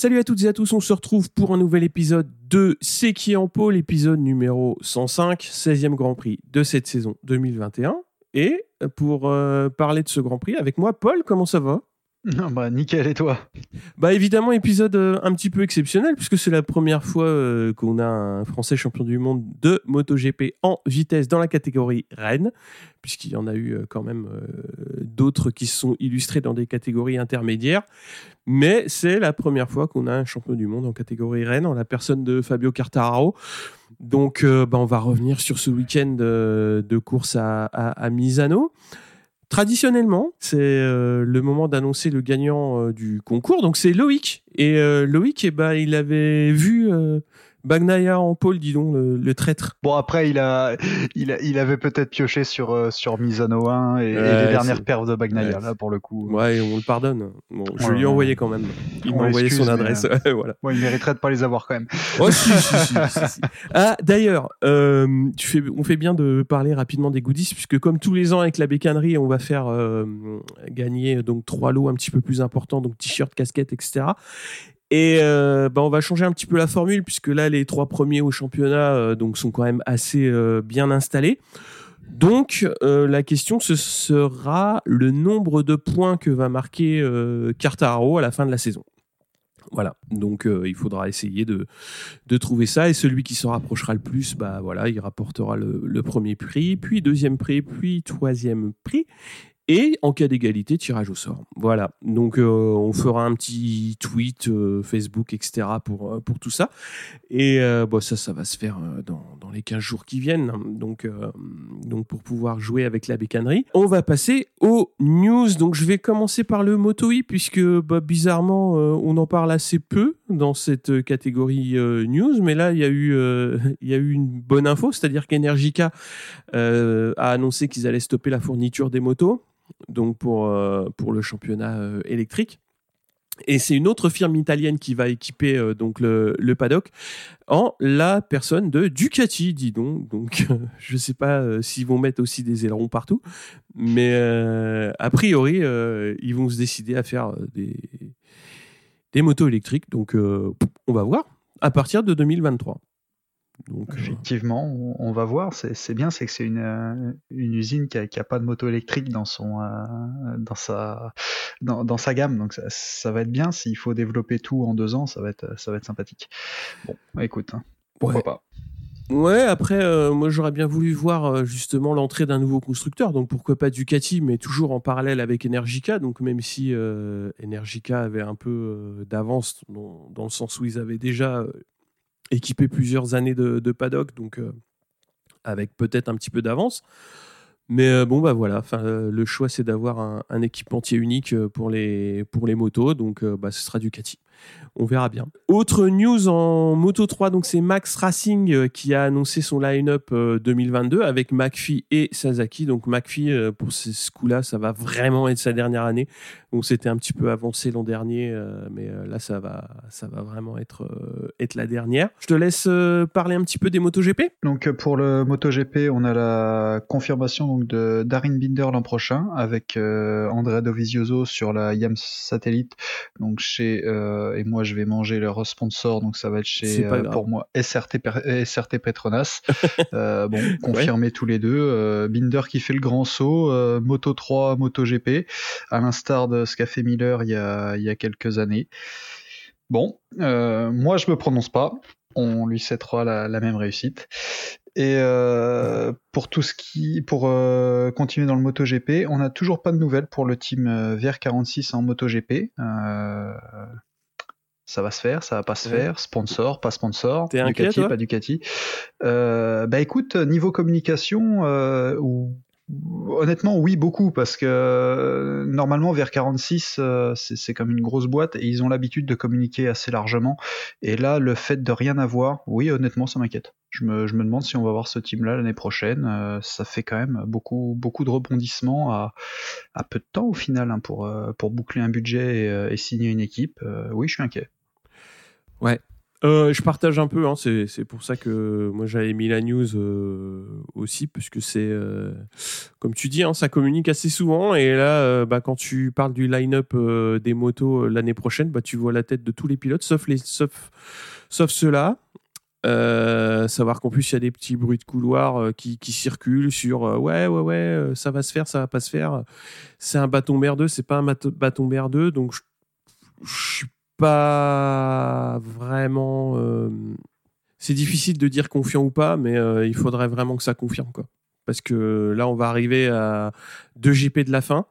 Salut à toutes et à tous, on se retrouve pour un nouvel épisode de C'est qui en pôle, l'épisode numéro 105, 16e Grand Prix de cette saison 2021. Et pour euh, parler de ce Grand Prix, avec moi, Paul, comment ça va? Non, bah nickel, et toi? Bah évidemment, épisode euh, un petit peu exceptionnel, puisque c'est la première fois euh, qu'on a un Français champion du monde de MotoGP en vitesse dans la catégorie Rennes, puisqu'il y en a eu euh, quand même d'autres qui se sont illustrés dans des catégories intermédiaires. Mais c'est la première fois qu'on a un champion du monde en catégorie Rennes, en la personne de Fabio Quartararo. Donc bah, on va revenir sur ce week-end de course à Misano. Traditionnellement, c'est euh, le moment d'annoncer le gagnant euh, du concours. Donc c'est Loïc. Et euh, Loïc, eh ben, il avait vu euh, Bagnaia en pôle, dis donc, le, le traître. Bon, après, il, a, il, a, il avait peut-être pioché sur, euh, sur Misano 1 et, les dernières perfs de Bagnaia, ouais, là, pour le coup. Ouais, on le pardonne. Bon, je Ouais, lui ai envoyé quand même. Il m'a envoyé son adresse. voilà. Ouais, il mériterait de pas les avoir quand même. Oh, si, si, si, si, si. Ah, d'ailleurs, euh, tu fais, on fait bien de parler rapidement des goodies, puisque comme tous les ans avec la bécannerie, on va faire euh, gagner donc trois lots un petit peu plus importants, donc t-shirt, casquette, etc. Et euh, bah, on va changer un petit peu la formule, puisque là, les trois premiers au championnat euh, sont quand même assez euh, bien installés. Donc, la question, ce sera le nombre de points que va marquer Quartararo à la fin de la saison. Voilà, donc il faudra essayer de, trouver ça et celui qui s'en rapprochera le plus, bah voilà, il rapportera le premier prix, puis deuxième prix, puis troisième prix. Et en cas d'égalité, tirage au sort. Voilà. Donc, euh, on fera un petit tweet, euh, Facebook, etc. pour, euh, pour tout ça. Et bon, ça, ça va se faire dans, dans les 15 jours qui viennent. Donc, donc, pour pouvoir jouer avec la bécannerie. On va passer aux news. Donc, je vais commencer par le MotoI, puisque bah, bizarrement, on en parle assez peu dans cette catégorie news. Mais là, il y, a eu, il y a eu une bonne info, c'est-à-dire qu'Energica a annoncé qu'ils allaient stopper la fourniture des motos donc pour, euh, pour le championnat euh, électrique. Et c'est une autre firme italienne qui va équiper euh, donc le, le paddock en la personne de Ducati, dis donc. Donc je sais pas euh, s'ils vont mettre aussi des ailerons partout, mais a priori ils vont se décider à faire des, des motos électriques. Donc on va voir à partir de 2023. Donc, euh, Effectivement, on, on va voir. C'est bien, c'est que c'est une, euh, une usine qui a, qui a pas de moto électrique dans son euh, dans sa dans, dans sa gamme. Donc ça, ça va être bien. S'il faut développer tout en deux ans, ça va être ça va être sympathique. Bon, écoute, hein, pourquoi Ouais. pas. Ouais, après, euh, moi j'aurais bien voulu voir euh, justement l'entrée d'un nouveau constructeur, donc pourquoi pas Ducati, mais toujours en parallèle avec Energica, donc même si euh, Energica avait un peu euh, d'avance dans, dans le sens où ils avaient déjà euh, équipé plusieurs années de, paddock, donc euh, avec peut-être un petit peu d'avance. Mais euh, bon, bah voilà, euh, le choix c'est d'avoir un, équipementier unique pour les, pour les motos, donc bah, ce sera Ducati. On verra bien. Autre news en Moto 3, donc c'est Max Racing euh, qui a annoncé son line-up euh, 2022 avec McPhee et Sasaki. Donc McPhee, euh, pour ce coup-là, ça va vraiment être sa dernière année. Donc c'était un petit peu avancé l'an dernier, euh, mais euh, là ça va, ça va vraiment être, euh, être la dernière. Je te laisse euh, parler un petit peu des MotoGP. Donc euh, pour le MotoGP, on a la confirmation donc de Darin Binder l'an prochain avec euh, Andrea Dovizioso sur la YAM satellite. Donc chez euh, et moi je vais manger leur sponsor donc ça va être chez euh, pour moi SRT Petronas. Euh, bon, confirmé tous les deux. Euh, Binder qui fait le grand saut, Moto 3, MotoGP, à l'instar de ce qu'a fait Miller il y a il y a quelques années. Bon, moi je me prononce pas. On lui cédera la, la même réussite. Et euh, pour tout ce qui, pour euh, continuer dans le MotoGP, on n'a toujours pas de nouvelles pour le team euh, VR46 en MotoGP. Euh, ça va se faire, ça va pas se Ouais. faire. Sponsor, pas sponsor. T'es Ducati, pas Ducati. Euh, bah écoute, niveau communication, euh, ou Honnêtement, oui, beaucoup, parce que euh, normalement, vers 46, euh, c'est comme une grosse boîte et ils ont l'habitude de communiquer assez largement. Et là, le fait de rien avoir, oui, honnêtement, ça m'inquiète. Je me, je me, demande si on va voir ce team-là l'année prochaine. Euh, ça fait quand même beaucoup, beaucoup de rebondissements à, à peu de temps au final hein, pour, pour boucler un budget et, et signer une équipe. oui, je suis inquiet. Ouais, euh, je partage un peu, hein, c'est pour ça que moi j'avais mis la news euh, aussi, puisque c'est, euh, comme tu dis, hein, ça communique assez souvent. Et là, bah, quand tu parles du line-up des motos l'année prochaine, bah, tu vois la tête de tous les pilotes, sauf, sauf, sauf ceux-là. savoir qu'en plus il y a des petits bruits de couloir qui, qui, circulent sur ouais, ouais, ouais, ça va se faire, ça va pas se faire. C'est un bâton merdeux, c'est pas un bâton merdeux, donc je suis pas vraiment. Euh, c'est difficile de dire confiant ou pas, mais euh, il faudrait vraiment que ça confirme. Quoi. Parce que là, on va arriver à deux GP de la fin.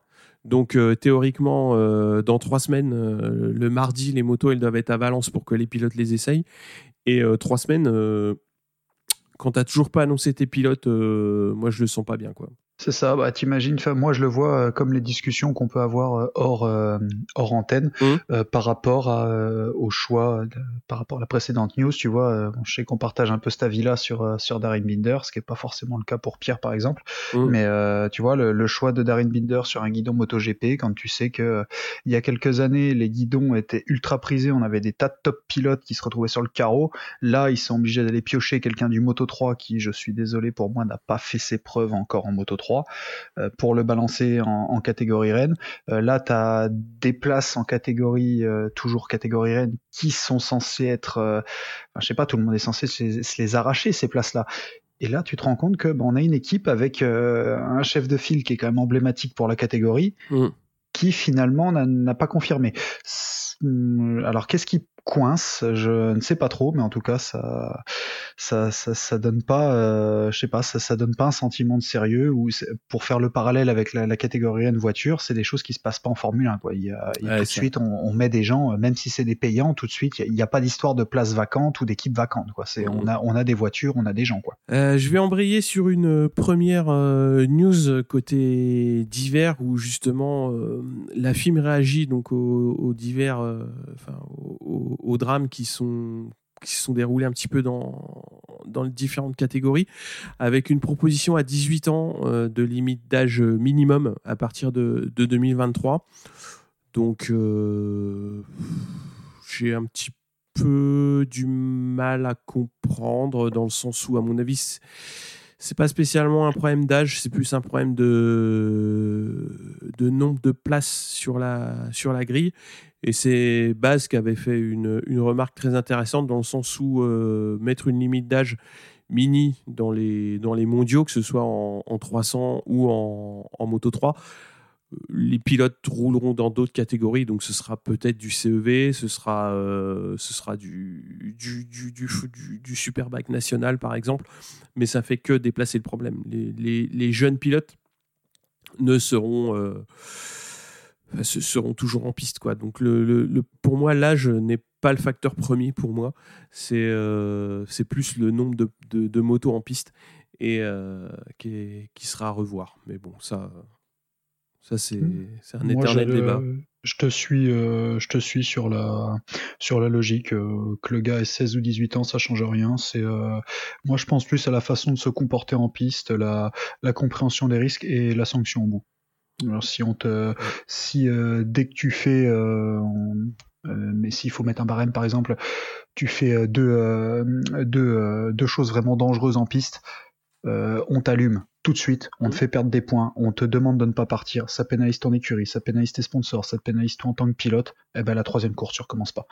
Donc euh, théoriquement, dans trois semaines, le mardi, les motos, elles doivent être à Valence pour que les pilotes les essayent. Et trois semaines, quand t'as toujours pas annoncé tes pilotes, moi je le sens pas bien. quoi. C'est ça, bah, t'imagines, moi je le vois euh, comme les discussions qu'on peut avoir euh, hors, euh, hors antenne mmh. par rapport à, au choix, par rapport à la précédente news, tu vois, je sais qu'on partage un peu cet avis-là sur, sur Darin Binder, ce qui est pas forcément le cas pour Pierre par exemple, mmh. mais tu vois, le, choix de Darin Binder sur un guidon MotoGP, quand tu sais que il y a quelques années, les guidons étaient ultra prisés, on avait des tas de top pilotes qui se retrouvaient sur le carreau, là ils sont obligés d'aller piocher quelqu'un du Moto 3 qui, je suis désolé pour moi, n'a pas fait ses preuves encore en Moto 3 euh, pour le balancer en, catégorie reine. Euh, là, tu as des places en catégorie, euh, toujours catégorie reine, qui sont censées être, je sais pas, tout le monde est censé se les, arracher, ces places-là. Et là, tu te rends compte que on a une équipe avec un chef de file qui est quand même emblématique pour la catégorie, mm. qui finalement n'a pas confirmé. Alors, qu'est-ce qui coince, je ne sais pas trop, mais en tout cas ça ça ça, ça donne pas, euh, je sais pas, ça, ça donne pas un sentiment de sérieux ou pour faire le parallèle avec la, la catégorie de voiture, c'est des choses qui se passent pas en Formule 1 quoi. Il y a, tout de suite on, on, met des gens, même si c'est des payants, tout de suite il n'y a, pas d'histoire de place vacante ou d'équipe vacante quoi. C'est on a on a des voitures, on a des gens quoi. Euh, je vais embrayer sur une première euh, news côté d'hiver où justement euh, la FIM réagit donc au, au divers, euh, enfin aux drames qui sont qui se sont déroulés un petit peu dans, dans les différentes catégories, avec une proposition à 18 ans euh, de limite d'âge minimum à partir de, de 2023. Donc, euh, j'ai un petit peu du mal à comprendre, dans le sens où, à mon avis, c'est pas spécialement un problème d'âge, c'est plus un problème de, de nombre de places sur la, sur la grille. Et c'est Baz qui avait fait une, une, remarque très intéressante dans le sens où euh, mettre une limite d'âge mini dans les, dans les mondiaux, que ce soit en, en 300 ou en, en, Moto 3, euh, les pilotes rouleront dans d'autres catégories, donc ce sera peut-être du CEV, ce sera, euh, ce sera du, du, Superbike national par exemple, mais ça fait que déplacer le problème. Les, jeunes pilotes ne seront. Euh, seront toujours en piste. Quoi. Donc le, le, pour moi, l'âge n'est pas le facteur premier pour moi. C'est euh, plus le nombre de, de, motos en piste et qui, qui, sera à revoir. Mais bon, ça, ça c'est mmh. un éternel débat. Je te suis, euh, je te suis sur la sur la logique euh, que le gars ait 16 ou 18 ans, ça change rien. C'est euh, moi je pense plus à la façon de se comporter en piste, la, la compréhension des risques et la sanction au bout. Alors si on te, si euh, dès que tu fais, euh, euh, mais s'il faut mettre un barème par exemple, tu fais deux, deux, deux choses vraiment dangereuses en piste, on t'allume tout de suite, on te fait perdre des points, on te demande de ne pas partir, ça pénalise ton écurie, ça pénalise tes sponsors, ça pénalise toi en tant que pilote, et eh ben la troisième course tu recommences pas.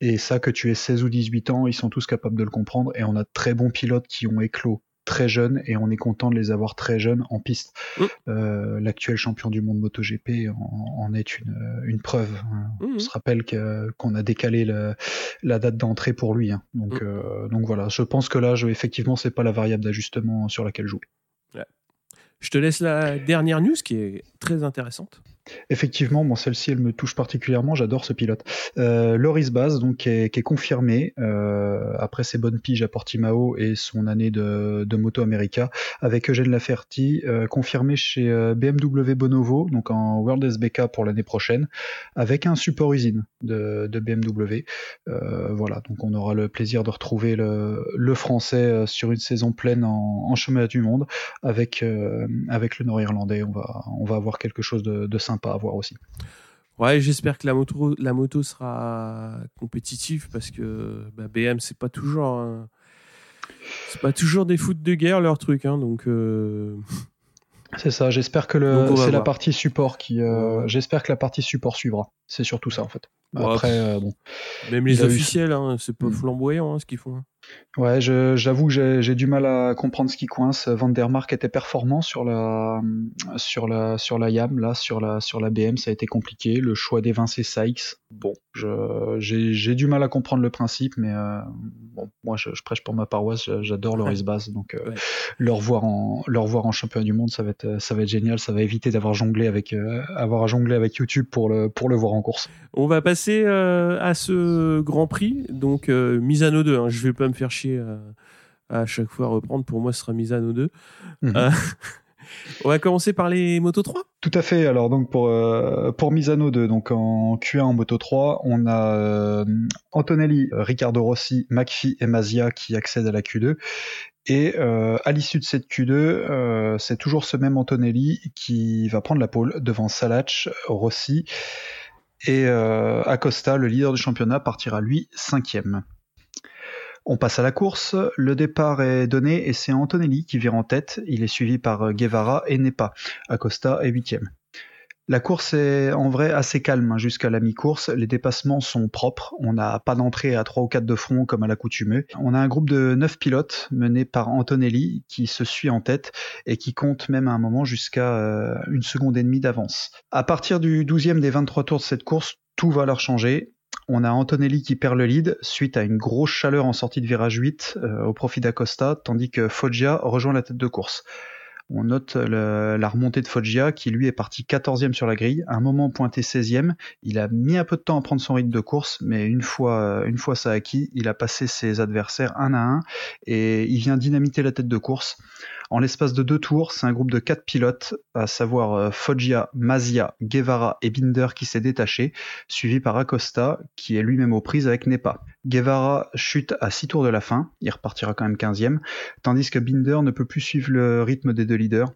Et ça que tu aies 16 ou 18 ans, ils sont tous capables de le comprendre et on a de très bons pilotes qui ont éclos très jeunes et on est content de les avoir très jeunes en piste. Mm. Euh, l'actuel champion du monde MotoGP en, en est une, une preuve. Hein. Mm. On se rappelle qu'on a décalé la date d'entrée pour lui. Hein. Donc, mm. euh, donc voilà, je pense que là, effectivement, c'est pas la variable d'ajustement sur laquelle jouer. Je te laisse la dernière news qui est très intéressante. Effectivement, bon, celle-ci, elle me touche particulièrement. J'adore ce pilote. Euh, Loris Baz, donc, qui est, confirmé euh, après ses bonnes piges à Portimao et son année de, Moto America avec Eugène Laferti, euh, confirmé chez euh, BMW Bonovo, donc en World SBK pour l'année prochaine, avec un support usine de, BMW. Voilà, donc on aura le plaisir de retrouver le, français sur une saison pleine en, en du monde avec avec le Nord-Irlandais. On va on va avoir quelque chose de sympa à voir aussi. Ouais, j'espère que la moto, la moto sera compétitive parce que bah, BM c'est pas toujours c'est pas toujours des foot de guerre leur truc, hein, donc. Euh, c'est ça. J'espère que le c'est la partie support qui. Euh, j'espère que la partie support suivra. C'est surtout ça en fait. Après, euh, bon. Même les officiels, hein, c'est pas mm. flamboyant hein, ce qu'ils font. Ouais, j'avoue que j'ai du mal à comprendre ce qui coince. Van der Mark était performant sur la sur la sur la YAM, là sur la sur la BM, ça a été compliqué. Le choix d'évincer Sykes, bon, j'ai du mal à comprendre le principe, mais euh, bon, moi je, prêche pour ma paroisse, j'adore le race base, donc euh, le revoir en le revoir en champion du monde, ça va être ça va être génial, ça va éviter d'avoir jonglé avec euh, avoir à jongler avec YouTube pour le pour le voir en course. On va passer à ce Grand Prix, donc Misano 2. Hein, je vais pas me faire chier à, chaque fois reprendre. Pour moi, ce sera Misano 2. Mhm. Euh, on va commencer par les Moto 3 Tout à fait. Alors donc pour euh, pour Misano 2, donc en Q1 en Moto 3, on a euh, Antonelli, Riccardo Rossi, McPhee et Mazia qui accèdent à la Q2. Et à l'issue de cette Q2, c'est toujours ce même Antonelli qui va prendre la pole devant Salach, Rossi et Acosta, le leader du championnat, partira lui cinquième. On passe à la course, le départ est donné et c'est Antonelli qui vire en tête, il est suivi par Guevara et Nepa, Acosta est huitième. La course est en vrai assez calme hein, jusqu'à la mi-course. Les dépassements sont propres. On n'a pas d'entrée à 3 ou 4 de front comme à l'accoutumée. On a un groupe de 9 pilotes mené par Antonelli qui se suit en tête et qui compte même à un moment jusqu'à euh, une seconde et demie d'avance. À partir du 12e des 23 tours de cette course, tout va leur changer. On a Antonelli qui perd le lead suite à une grosse chaleur en sortie de virage 8 euh, au profit d'Acosta, tandis que Foggia rejoint la tête de course. On note la remontée de Foggia qui lui est parti 14e sur la grille, un moment pointé 16e. Il a mis un peu de temps à prendre son rythme de course, mais une fois, une fois ça acquis, il a passé ses adversaires un à un et il vient dynamiter la tête de course. En l'espace de deux tours, c'est un groupe de quatre pilotes, à savoir euh, Foggia, Mazia, Guevara et Binder qui s'est détaché, suivi par Acosta qui est lui-même aux prises avec Nepa. Guevara chute à six tours de la fin, il repartira quand même 15e, tandis que Binder ne peut plus suivre le rythme des deux leaders.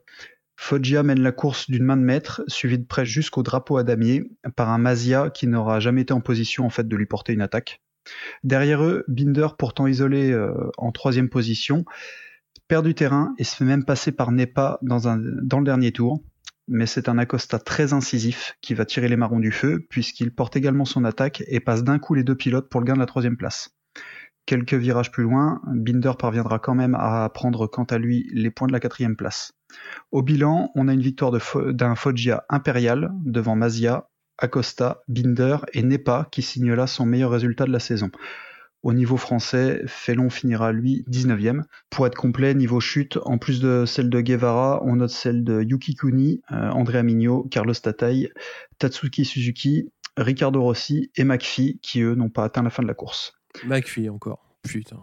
Foggia mène la course d'une main de maître, suivi de près jusqu'au drapeau à damier, par un Mazia qui n'aura jamais été en position en fait de lui porter une attaque. Derrière eux, Binder, pourtant isolé euh, en troisième position, perd du terrain et se fait même passer par Nepa dans, le dernier tour. Mais c'est un Acosta très incisif qui va tirer les marrons du feu, puisqu'il porte également son attaque et passe d'un coup les deux pilotes pour le gain de la troisième place. Quelques virages plus loin, Binder parviendra quand même à prendre quant à lui les points de la quatrième place. Au bilan, on a une victoire d'un Foggia impérial devant Mazia, Acosta, Binder et Nepa qui signe là son meilleur résultat de la saison. Au niveau français, Fellon finira lui 19e. Pour être complet, niveau chute, en plus de celle de Guevara, on note celle de Yuki Kuni, euh, Andrea Mignot, Carlos Tatai, Tatsuki Suzuki, Ricardo Rossi et McPhee qui eux n'ont pas atteint la fin de la course. McPhee encore, putain.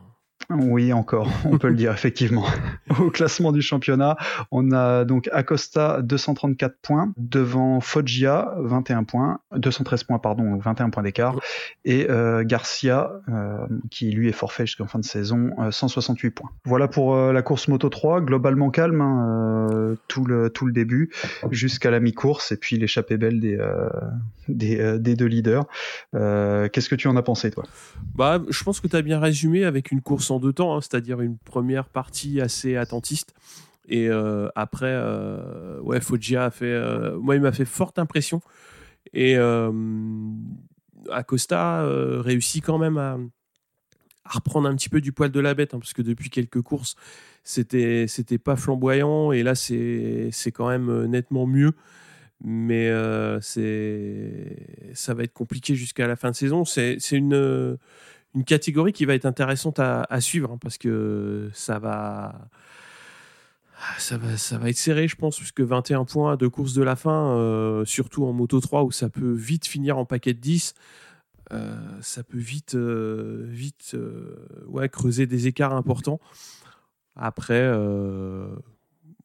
Oui, encore, on peut le dire effectivement. Au classement du championnat, on a donc Acosta 234 points devant Foggia 21 points, 213 points pardon, 21 points d'écart, et euh, Garcia euh, qui lui est forfait jusqu'en fin de saison 168 euh, points. Voilà pour la course Moto 3, globalement calme hein, tout le tout le début jusqu'à la mi-course et puis l'échappée belle des des, des, deux leaders. Qu'est-ce que tu en as pensé toi? Bah, je pense que tu as bien résumé avec une course en deux temps, hein, c'est-à-dire une première partie assez attentiste. Et euh, après, euh, Foggia a fait. Euh, moi, il m'a fait forte impression. Et Acosta réussit quand même à, reprendre un petit peu du poil de la bête, hein, parce que depuis quelques courses, c'était c'était pas flamboyant. Et là, c'est quand même nettement mieux. Mais c'est ça va être compliqué jusqu'à la fin de saison. C'est une une catégorie qui va être intéressante à, suivre hein, parce que ça va ça va, ça va être serré, je pense, puisque 21 points de course de la fin, surtout en Moto 3 où ça peut vite finir en paquet de 10. ça peut vite, vite ouais, creuser des écarts importants. Après,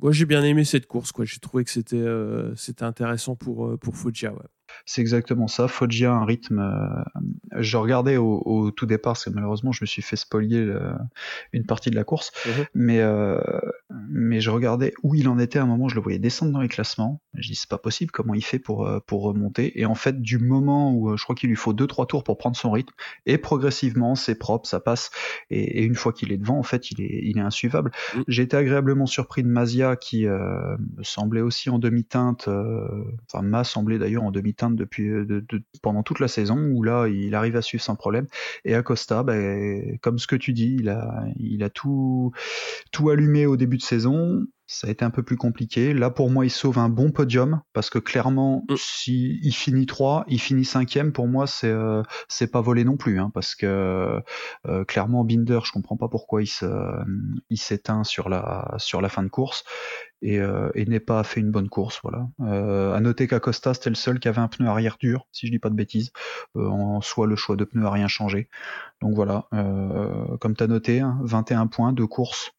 moi j'ai bien aimé cette course. J'ai trouvé que c'était c'était intéressant pour, pour Foggia. C'est exactement ça. Foggia a un rythme. Euh, je regardais au, tout départ, parce que malheureusement, je me suis fait spolier une partie de la course. Mhm. Mais, euh, mais je regardais où il en était à un moment. Je le voyais descendre dans les classements. Je dis, c'est pas possible. Comment il fait pour, euh, pour remonter? Et en fait, du moment où je crois qu'il lui faut 2-3 tours pour prendre son rythme, et progressivement, c'est propre, ça passe. Et, une fois qu'il est devant, en fait, il est, il est insuivable. Mhm. J'ai été agréablement surpris de Mazia qui me semblait aussi en demi-teinte, enfin m'a semblé d'ailleurs en demi-teinte depuis euh, pendant toute la saison où là il arrive à suivre sans problème et Acosta ben, comme ce que tu dis il a il a tout tout allumé au début de saison ça a été un peu plus compliqué. Là, pour moi, il sauve un bon podium parce que clairement, mm. si il finit 3, il finit 5 pour moi, c'est euh, c'est pas volé non plus, hein, parce que euh, clairement, Binder, je comprends pas pourquoi il s'éteint sur la sur la fin de course et, euh, et n'est pas fait une bonne course. Voilà. Euh, à noter qu'Acosta c'était le seul qui avait un pneu arrière dur, si je dis pas de bêtises. Euh, en soi, le choix de pneu a rien changé. Donc voilà, euh, comme tu as noté, hein, 21 points de course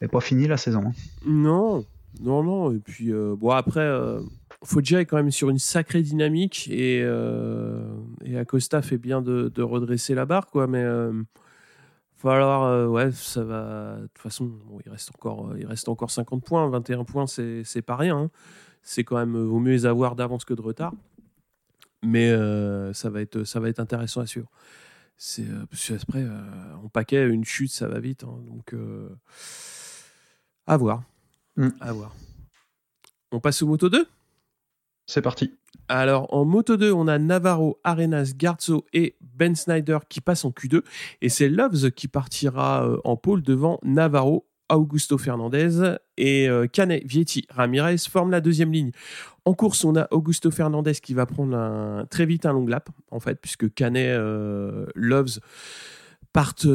n'est pas fini la saison. Hein. Non, non, non. Et puis, euh, bon, après, euh, Foggia est quand même sur une sacrée dynamique et, euh, et Acosta fait bien de, redresser la barre, quoi. Mais euh, falloir, ouais, ça va. De toute façon, il, reste encore, il reste encore 50 points. 21 points, c'est pas rien. Hein. C'est quand même, vaut mieux les avoir d'avance que de retard. Mais ça, va être, ça va être intéressant à suivre c'est parce qu'après on paquet une chute ça va vite hein. donc à voir. Mm. À voir. On passe au Moto 2 C'est parti. Alors en Moto 2, on a Navarro, Arenas, Garzo et Ben Snyder qui passent en Q2. Et c'est Loves qui partira euh, en pôle devant Navarro, Augusto Fernandez et euh, Canet, Vietti, Ramirez forment la deuxième ligne. En course, on a Augusto Fernandez qui va prendre très vite un long lap, en fait, puisque Canet, euh, Loves partent,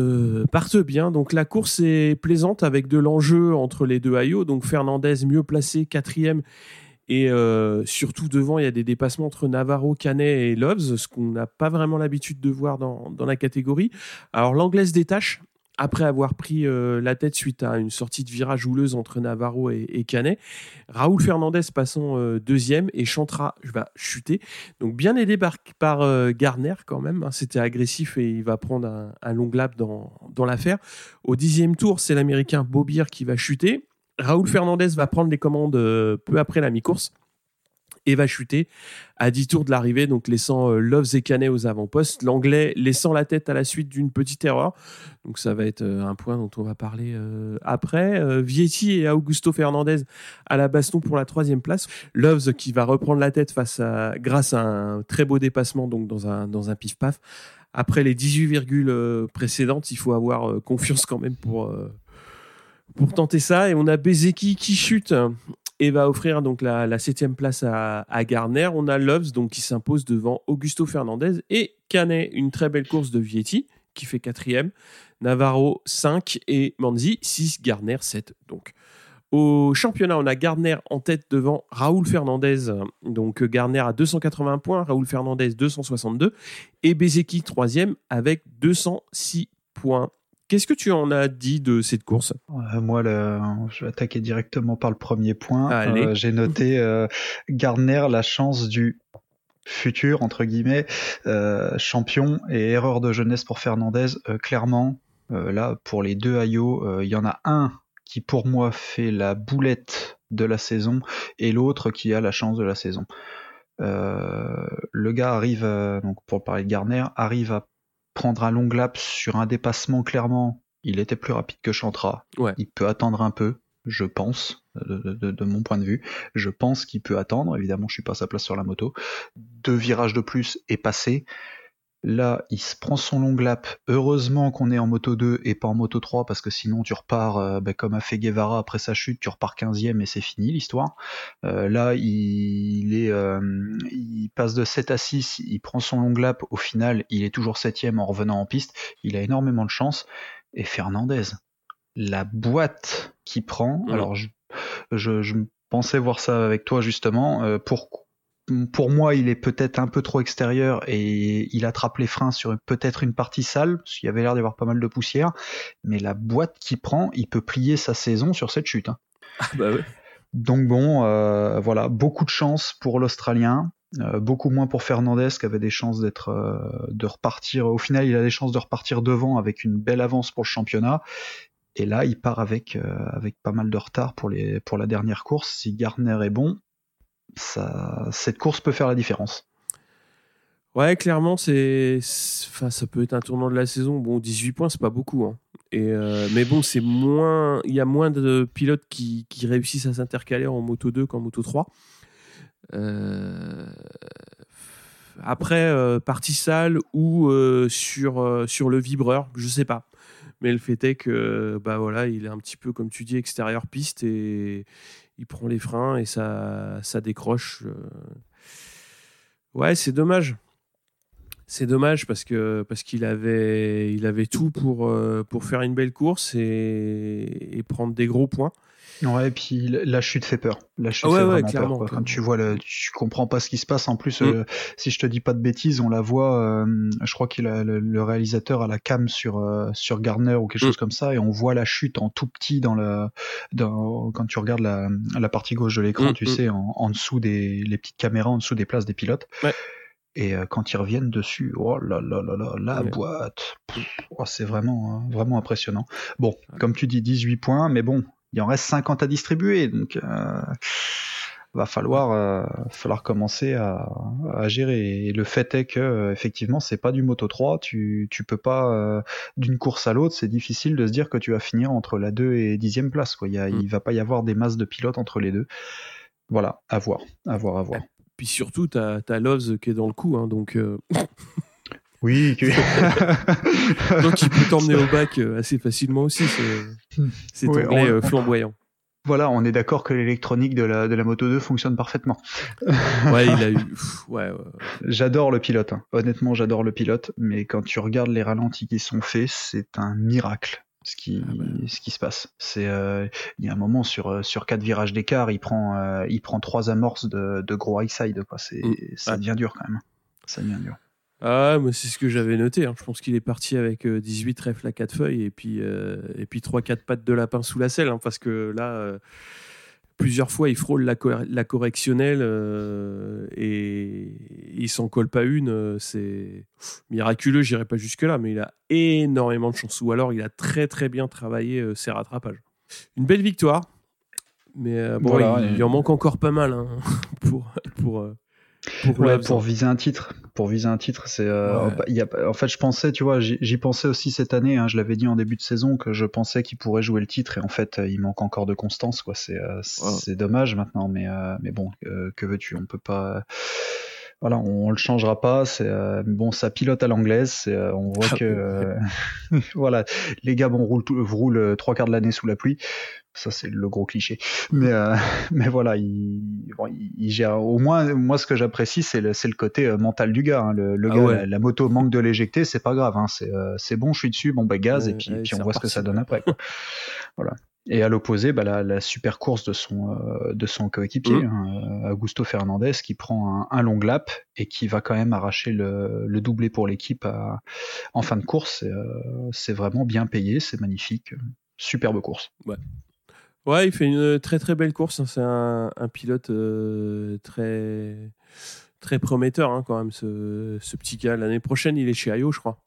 bien. Donc la course est plaisante avec de l'enjeu entre les deux Ayo. Donc Fernandez mieux placé, quatrième. Et euh, surtout devant, il y a des dépassements entre Navarro, Canet et Loves, ce qu'on n'a pas vraiment l'habitude de voir dans, dans la catégorie. Alors l'anglaise détache après avoir pris euh, la tête suite à une sortie de virage houleuse entre Navarro et, Canet. Raoul Fernandez passant euh, deuxième et Chantra va chuter. Donc bien aidé par, Garner quand même. Hein. C'était agressif et il va prendre un, long lap dans, dans l'affaire. Au dixième tour, c'est l'Américain Bobier qui va chuter. Raoul Fernandez va prendre les commandes peu après la mi-course et va chuter à 10 tours de l'arrivée, donc laissant euh, Loves et Canet aux avant-postes. L'anglais laissant la tête à la suite d'une petite erreur. Donc ça va être euh, un point dont on va parler euh, après. Vietti et Augusto Fernandez à la baston pour la troisième place. Loves qui va reprendre la tête grâce à un très beau dépassement donc dans un, dans un pif-paf. Après les 18 virgules précédentes, il faut avoir confiance quand même pour, pour tenter ça. Et on a Bezeki qui chute et va offrir donc la, septième place à, Garner. On a Loves qui s'impose devant Augusto Fernandez et Canet, une très belle course de Vietti qui fait quatrième, Navarro 5 et Manzi 6, Garner 7 donc. Au championnat, on a Gardner en tête devant Raoul Fernandez. Donc Gardner à 280 points, Raoul Fernandez 262 et Bezeki troisième avec 206 points. Qu'est-ce que tu en as dit de cette course? Euh, Moi, je vais attaquer directement par le premier point. Euh, j'ai noté euh, Gardner la chance du futur entre guillemets champion et erreur de jeunesse pour Fernandez. clairement, là pour les deux Ayo, il y en a un qui pour moi fait la boulette de la saison et l'autre qui a la chance de la saison. le gars arrive, donc pour parler de Garner, arrive à prendre un long lap sur un dépassement, clairement, il était plus rapide que Chantra. Il peut attendre un peu, je pense, de, mon point de vue. Je pense qu'il peut attendre. Évidemment, je suis pas à sa place sur la moto. Deux virages de plus et passé. Là, il se prend son long lap. Heureusement qu'on est en moto 2 et pas en moto 3 parce que sinon tu repars euh, bah, comme a fait Guevara après sa chute, tu repars 15e et c'est fini l'histoire. Euh, là, il, est, euh, il passe de 7 à 6, il prend son long lap. Au final, il est toujours 7e en revenant en piste. Il a énormément de chance. Et Fernandez, la boîte qui prend. Mmh. Alors, je, je, pensais voir ça avec toi justement. Euh, pour, pour moi, il est peut-être un peu trop extérieur et il attrape les freins sur peut-être une partie sale, parce qu'il y avait l'air d'y avoir pas mal de poussière. Mais la boîte qui prend, il peut plier sa saison sur cette chute. Hein. Ah bah Donc bon, euh, voilà, beaucoup de chance pour l'Australien. Euh, beaucoup moins pour Fernandez qui avait des chances d'être de repartir. Au final, il a des chances de repartir devant avec une belle avance pour le championnat. Et là, il part avec, euh, avec pas mal de retard pour, les, pour la dernière course. Si Gardner est bon, cette course peut faire la différence. Ouais, clairement, c'est, enfin, ça peut être un tournant de la saison. Bon, 18 points, c'est pas beaucoup. Hein. Et euh, mais bon, c'est moins, il y a moins de pilotes qui, qui réussissent à s'intercaler en moto 2 qu'en moto 3. Euh... Après, euh, partie sale ou sur, sur le vibreur, je sais pas. Mais le fait est que bah voilà, il est un petit peu comme tu dis extérieur piste et il prend les freins et ça ça décroche. Euh. Ouais, c'est dommage. C'est dommage parce qu'il avait il avait tout pour euh, pour faire une belle course et, et prendre des gros points. Ouais, et puis la chute fait peur. La chute fait vraiment peur. Quand tu vois, le, tu comprends pas ce qui se passe. En plus, mm. euh, si je te dis pas de bêtises, on la voit. Euh, je crois qu'il le, réalisateur a la cam sur euh, sur Gardner ou quelque mm. chose comme ça, et on voit la chute en tout petit dans le dans, quand tu regardes la, la partie gauche de l'écran, mm, tu sais, en, en, dessous des les petites caméras en dessous des places des pilotes. Ouais. Et quand ils reviennent dessus, oh là là là là, la boîte, oh, c'est vraiment hein, vraiment impressionnant. Bon, comme tu dis, 18 points, mais bon, il en reste 50 à distribuer, donc euh, va falloir euh, falloir commencer à, à, gérer. Et le fait est que effectivement, c'est pas du Moto 3, tu tu peux pas euh, d'une course à l'autre, c'est difficile de se dire que tu vas finir entre la 2 et 10e place quoi. Il y a, mm. il va pas y avoir des masses de pilotes entre les deux. Voilà, à voir, à voir, à voir. Puis surtout, tu as, Loves qui est dans le coup, hein, donc. Euh, oui. donc il peut t'emmener au bac assez facilement aussi. C'est anglais flamboyant voilà, on est d'accord que l'électronique de la, de la Moto 2 fonctionne parfaitement. ouais, il a eu. Ouais, J'adore le pilote. Hein. Honnêtement, j'adore le pilote, mais quand tu regardes les ralentis qui sont faits, c'est un miracle ce qui, ah bah. ce qui se passe. C'est, euh, il y a un moment sur euh, sur quatre virages d'écart, il prend euh, il prend trois amorces de, de gros high side. Quoi. C'est, mm. ça devient dur quand même. Ça devient dur. Ah, mais c'est ce que j'avais noté. Hein. Je pense qu'il est parti avec 18 euh, trèfles à 4 feuilles et puis, euh, et puis 3-4 pattes de lapin sous la selle. Hein, parce que là, euh, plusieurs fois, il frôle la, la correctionnelle et il s'en colle pas une. c'est miraculeux, j'irai pas jusque-là, mais il a énormément de chance. Ou alors, il a très très bien travaillé ses rattrapages. Une belle victoire. Mais bon, il, en manque encore pas mal hein, pour, pour, pour, viser un titre. Pour viser un titre, c'est. Euh, y a, en fait, je pensais, tu vois, j'y pensais aussi cette année. Hein, je l'avais dit en début de saison que je pensais qu'il pourrait jouer le titre et en fait, il manque encore de constance. Quoi, c'est euh, c'est dommage maintenant, mais euh, mais bon, que veux-tu On peut pas. Voilà, on, le changera pas. C'est bon, ça pilote à l'anglaise. on voit ah que voilà, les gars, bon, roulent, roulent trois quarts de l'année sous la pluie. Ça, c'est le gros cliché. Mais, euh, mais voilà, il, bon, il, gère. Au moins, moi, ce que j'apprécie, c'est le, le, côté euh, mental du gars. Hein. Le, le ah gars, la, moto manque de l'éjecter, c'est pas grave. Hein. C'est euh, bon, je suis dessus, bon, bah, gaz, et puis, puis on voit ce que ça donne après. Quoi. voilà. Et à l'opposé, bah, la, la, super course de son, de son coéquipier, mmh. hein, Augusto Fernandez, qui prend un, un, long lap et qui va quand même arracher le, le doublé pour l'équipe en fin de course. C'est vraiment bien payé, c'est magnifique. Superbe course. Ouais. Ouais, il fait une très très belle course. Hein. C'est un, pilote euh, très très prometteur hein, quand même, ce, petit gars. L'année prochaine, il est chez Ayo, je crois.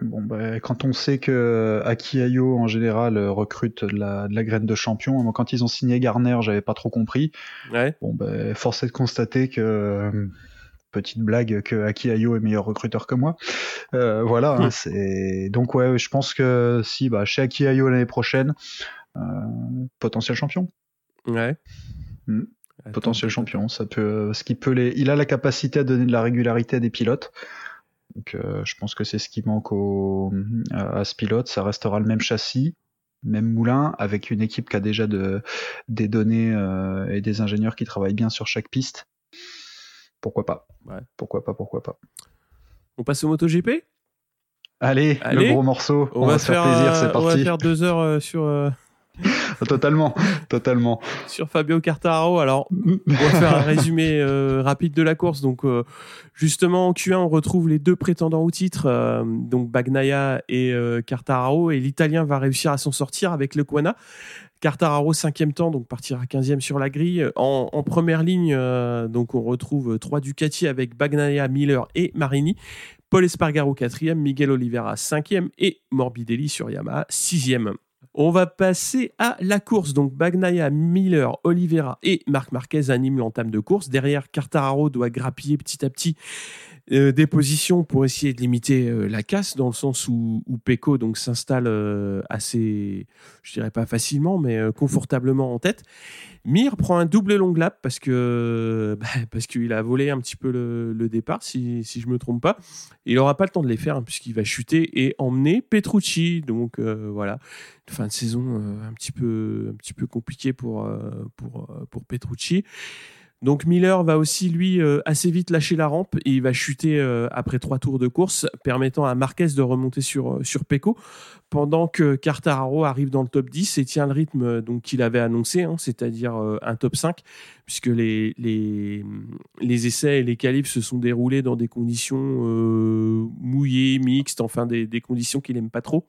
Bon, bah, quand on sait que Aki Ayo en général recrute de la, graine de champion, quand ils ont signé Garner, j'avais pas trop compris. Ouais. Bon, bah, force est de constater que petite blague que Aki Ayo est meilleur recruteur que moi. Euh, voilà, hein, c'est donc ouais, je pense que si bah chez Aki Ayo l'année prochaine, euh, potentiel champion. Ouais. Hmm. Potentiel champion, ça peut, ce qui peut les, il a la capacité à donner de la régularité à des pilotes. Donc, euh, je pense que c'est ce qui manque au, à, ce pilote. Ça restera le même châssis, même moulin, avec une équipe qui a déjà de, des données euh, et des ingénieurs qui travaillent bien sur chaque piste. Pourquoi pas? Ouais. Pourquoi pas Pourquoi pas On passe au MotoGP? Allez, le gros morceau. On, va, faire, plaisir, c'est parti. On va faire deux heures sur. totalement, totalement. Sur Fabio Quartararo, alors on va faire un résumé rapide de la course. Donc justement en Q1, on retrouve les deux prétendants au titre, donc Bagnaia et Quartararo, et l'Italien va réussir à s'en sortir avec le Quana. Cartararo cinquième temps, donc partira 15e sur la grille. En, première ligne, euh, donc on retrouve trois Ducati avec Bagnaia, Miller et Marini. Paul Espargaro quatrième, Miguel Oliveira cinquième et Morbidelli sur Yamaha sixième. On va passer à la course. Donc Bagnaia, Miller, Oliveira et Marc Marquez animent l'entame de course. Derrière, Cartararo doit grappiller petit à petit euh, des positions pour essayer de limiter euh, la casse, dans le sens où, où Pecco donc s'installe euh, assez, je dirais pas facilement, mais confortablement en tête. Mir prend un double long lap parce que bah, parce qu'il a volé un petit peu le, départ, si, si je me trompe pas. Il n'aura pas le temps de les faire hein, puisqu'il va chuter et emmener Petrucci. Donc voilà, fin de saison un petit peu un petit peu compliqué pour pour pour Petrucci. Donc Miller va aussi lui euh, assez vite lâcher la rampe et il va chuter euh, après trois tours de course, permettant à Marquez de remonter sur euh, sur pendant que Cartararo arrive dans le top 10 et tient le rythme donc qu'il avait annoncé, hein, c'est-à-dire un top 5, puisque les, essais et les qualifs se sont déroulés dans des conditions mouillées, mixtes, enfin des, des conditions qu'il aime pas trop.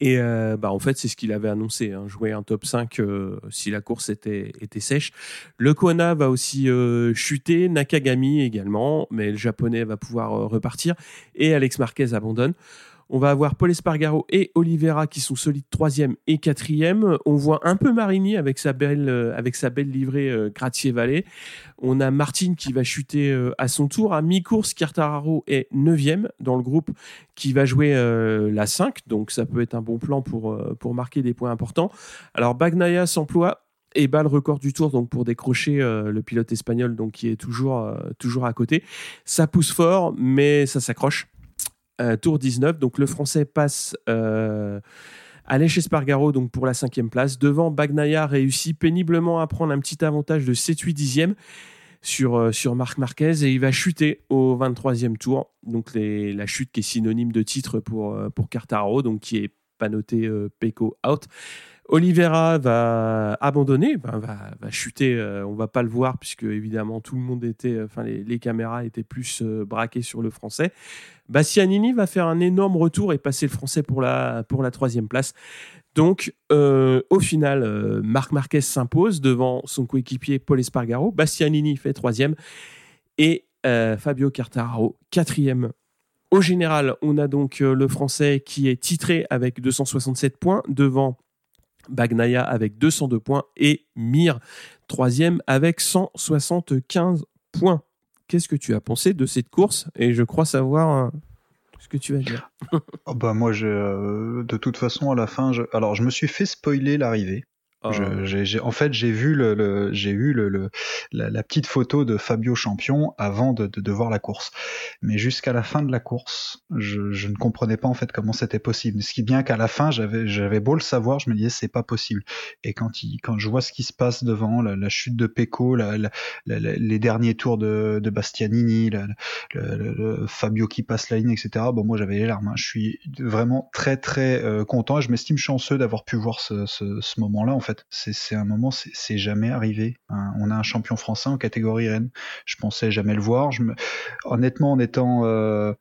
Et euh, bah en fait, c'est ce qu'il avait annoncé, hein, jouer un top 5 euh, si la course était, était sèche. Le Kona va aussi euh, chuter, Nakagami également, mais le japonais va pouvoir repartir. Et Alex Marquez abandonne. On va avoir Paul Espargaro et Oliveira qui sont solides troisième et quatrième. On voit un peu Marini avec sa belle, euh, livrée euh, Gratier-Vallée. On a Martin qui va chuter euh, à son tour. À mi-course, Cartararo est neuvième dans le groupe qui va jouer la 5. Donc ça peut être un bon plan pour, marquer des points importants. Alors Bagnaia s'emploie et bat le record du tour donc pour décrocher le pilote espagnol qui est toujours toujours à côté. Ça pousse fort mais ça s'accroche. Euh, tour 19. Donc le Français passe euh, à chez Spargaro donc pour la cinquième place. Devant, Bagnaia réussit péniblement à prendre un petit avantage de 7-8 dixièmes sur, euh, sur Marc Marquez et il va chuter au 23e tour. Donc la chute qui est synonyme de titre pour, Cartaro, donc qui est pas noté Pecco out. Oliveira va abandonner, va, chuter. on va pas le voir puisque évidemment tout le monde était, enfin les, caméras étaient plus braquées sur le français. Bastianini va faire un énorme retour et passer le français pour la, troisième place. Donc, euh, au final, euh, Marc Marquez s'impose devant son coéquipier Paul Espargaro. Bastianini fait troisième et euh, Fabio Quartararo quatrième. Au général, on a donc le français qui est titré avec 267 points devant Bagnaia avec 202 points et Mir troisième avec 175 points qu'est-ce que tu as pensé de cette course? Et je crois savoir euh, ce que tu vas dire. oh bah moi, je, euh, de toute façon, à la fin, je, alors je me suis fait spoiler l'arrivée. Oh. en fait, j'ai vu le, j'ai eu le, la, petite photo de Fabio champion avant de, de, voir la course. Mais jusqu'à la fin de la course, je, je, ne comprenais pas en fait comment c'était possible. Ce qui bien qu'à la fin, j'avais, j'avais beau le savoir, je me disais c'est pas possible. Et quand il, quand je vois ce qui se passe devant, la, chute de Pecco, les derniers tours de, de Bastianini, le, Fabio qui passe la ligne, etc. Bon, moi j'avais les larmes. Hein. Je suis vraiment très très euh, content. Je m'estime chanceux d'avoir pu voir ce, ce, ce moment-là. En fait. C'est un moment, c'est jamais arrivé. Hein. On a un champion français en catégorie N. Je pensais jamais le voir. Je me... Honnêtement, en étant euh,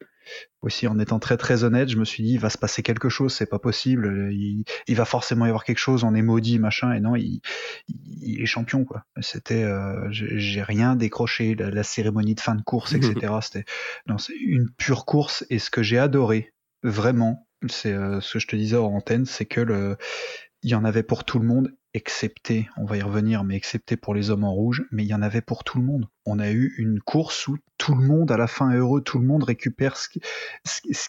aussi en étant très très honnête, je me suis dit il va se passer quelque chose, c'est pas possible. Il, va forcément y avoir quelque chose. On est maudit, machin. Et non, il, est champion quoi. C'était, euh, j'ai rien décroché. La, cérémonie de fin de course, etc. C'était non, c'est une pure course. Et ce que j'ai adoré vraiment, c'est euh, ce que je te disais en antenne, c'est que le il y en avait pour tout le monde, excepté, on va y revenir, mais excepté pour les hommes en rouge, mais il y en avait pour tout le monde. On a eu une course où tout le monde, à la fin, est heureux, tout le monde récupère ce,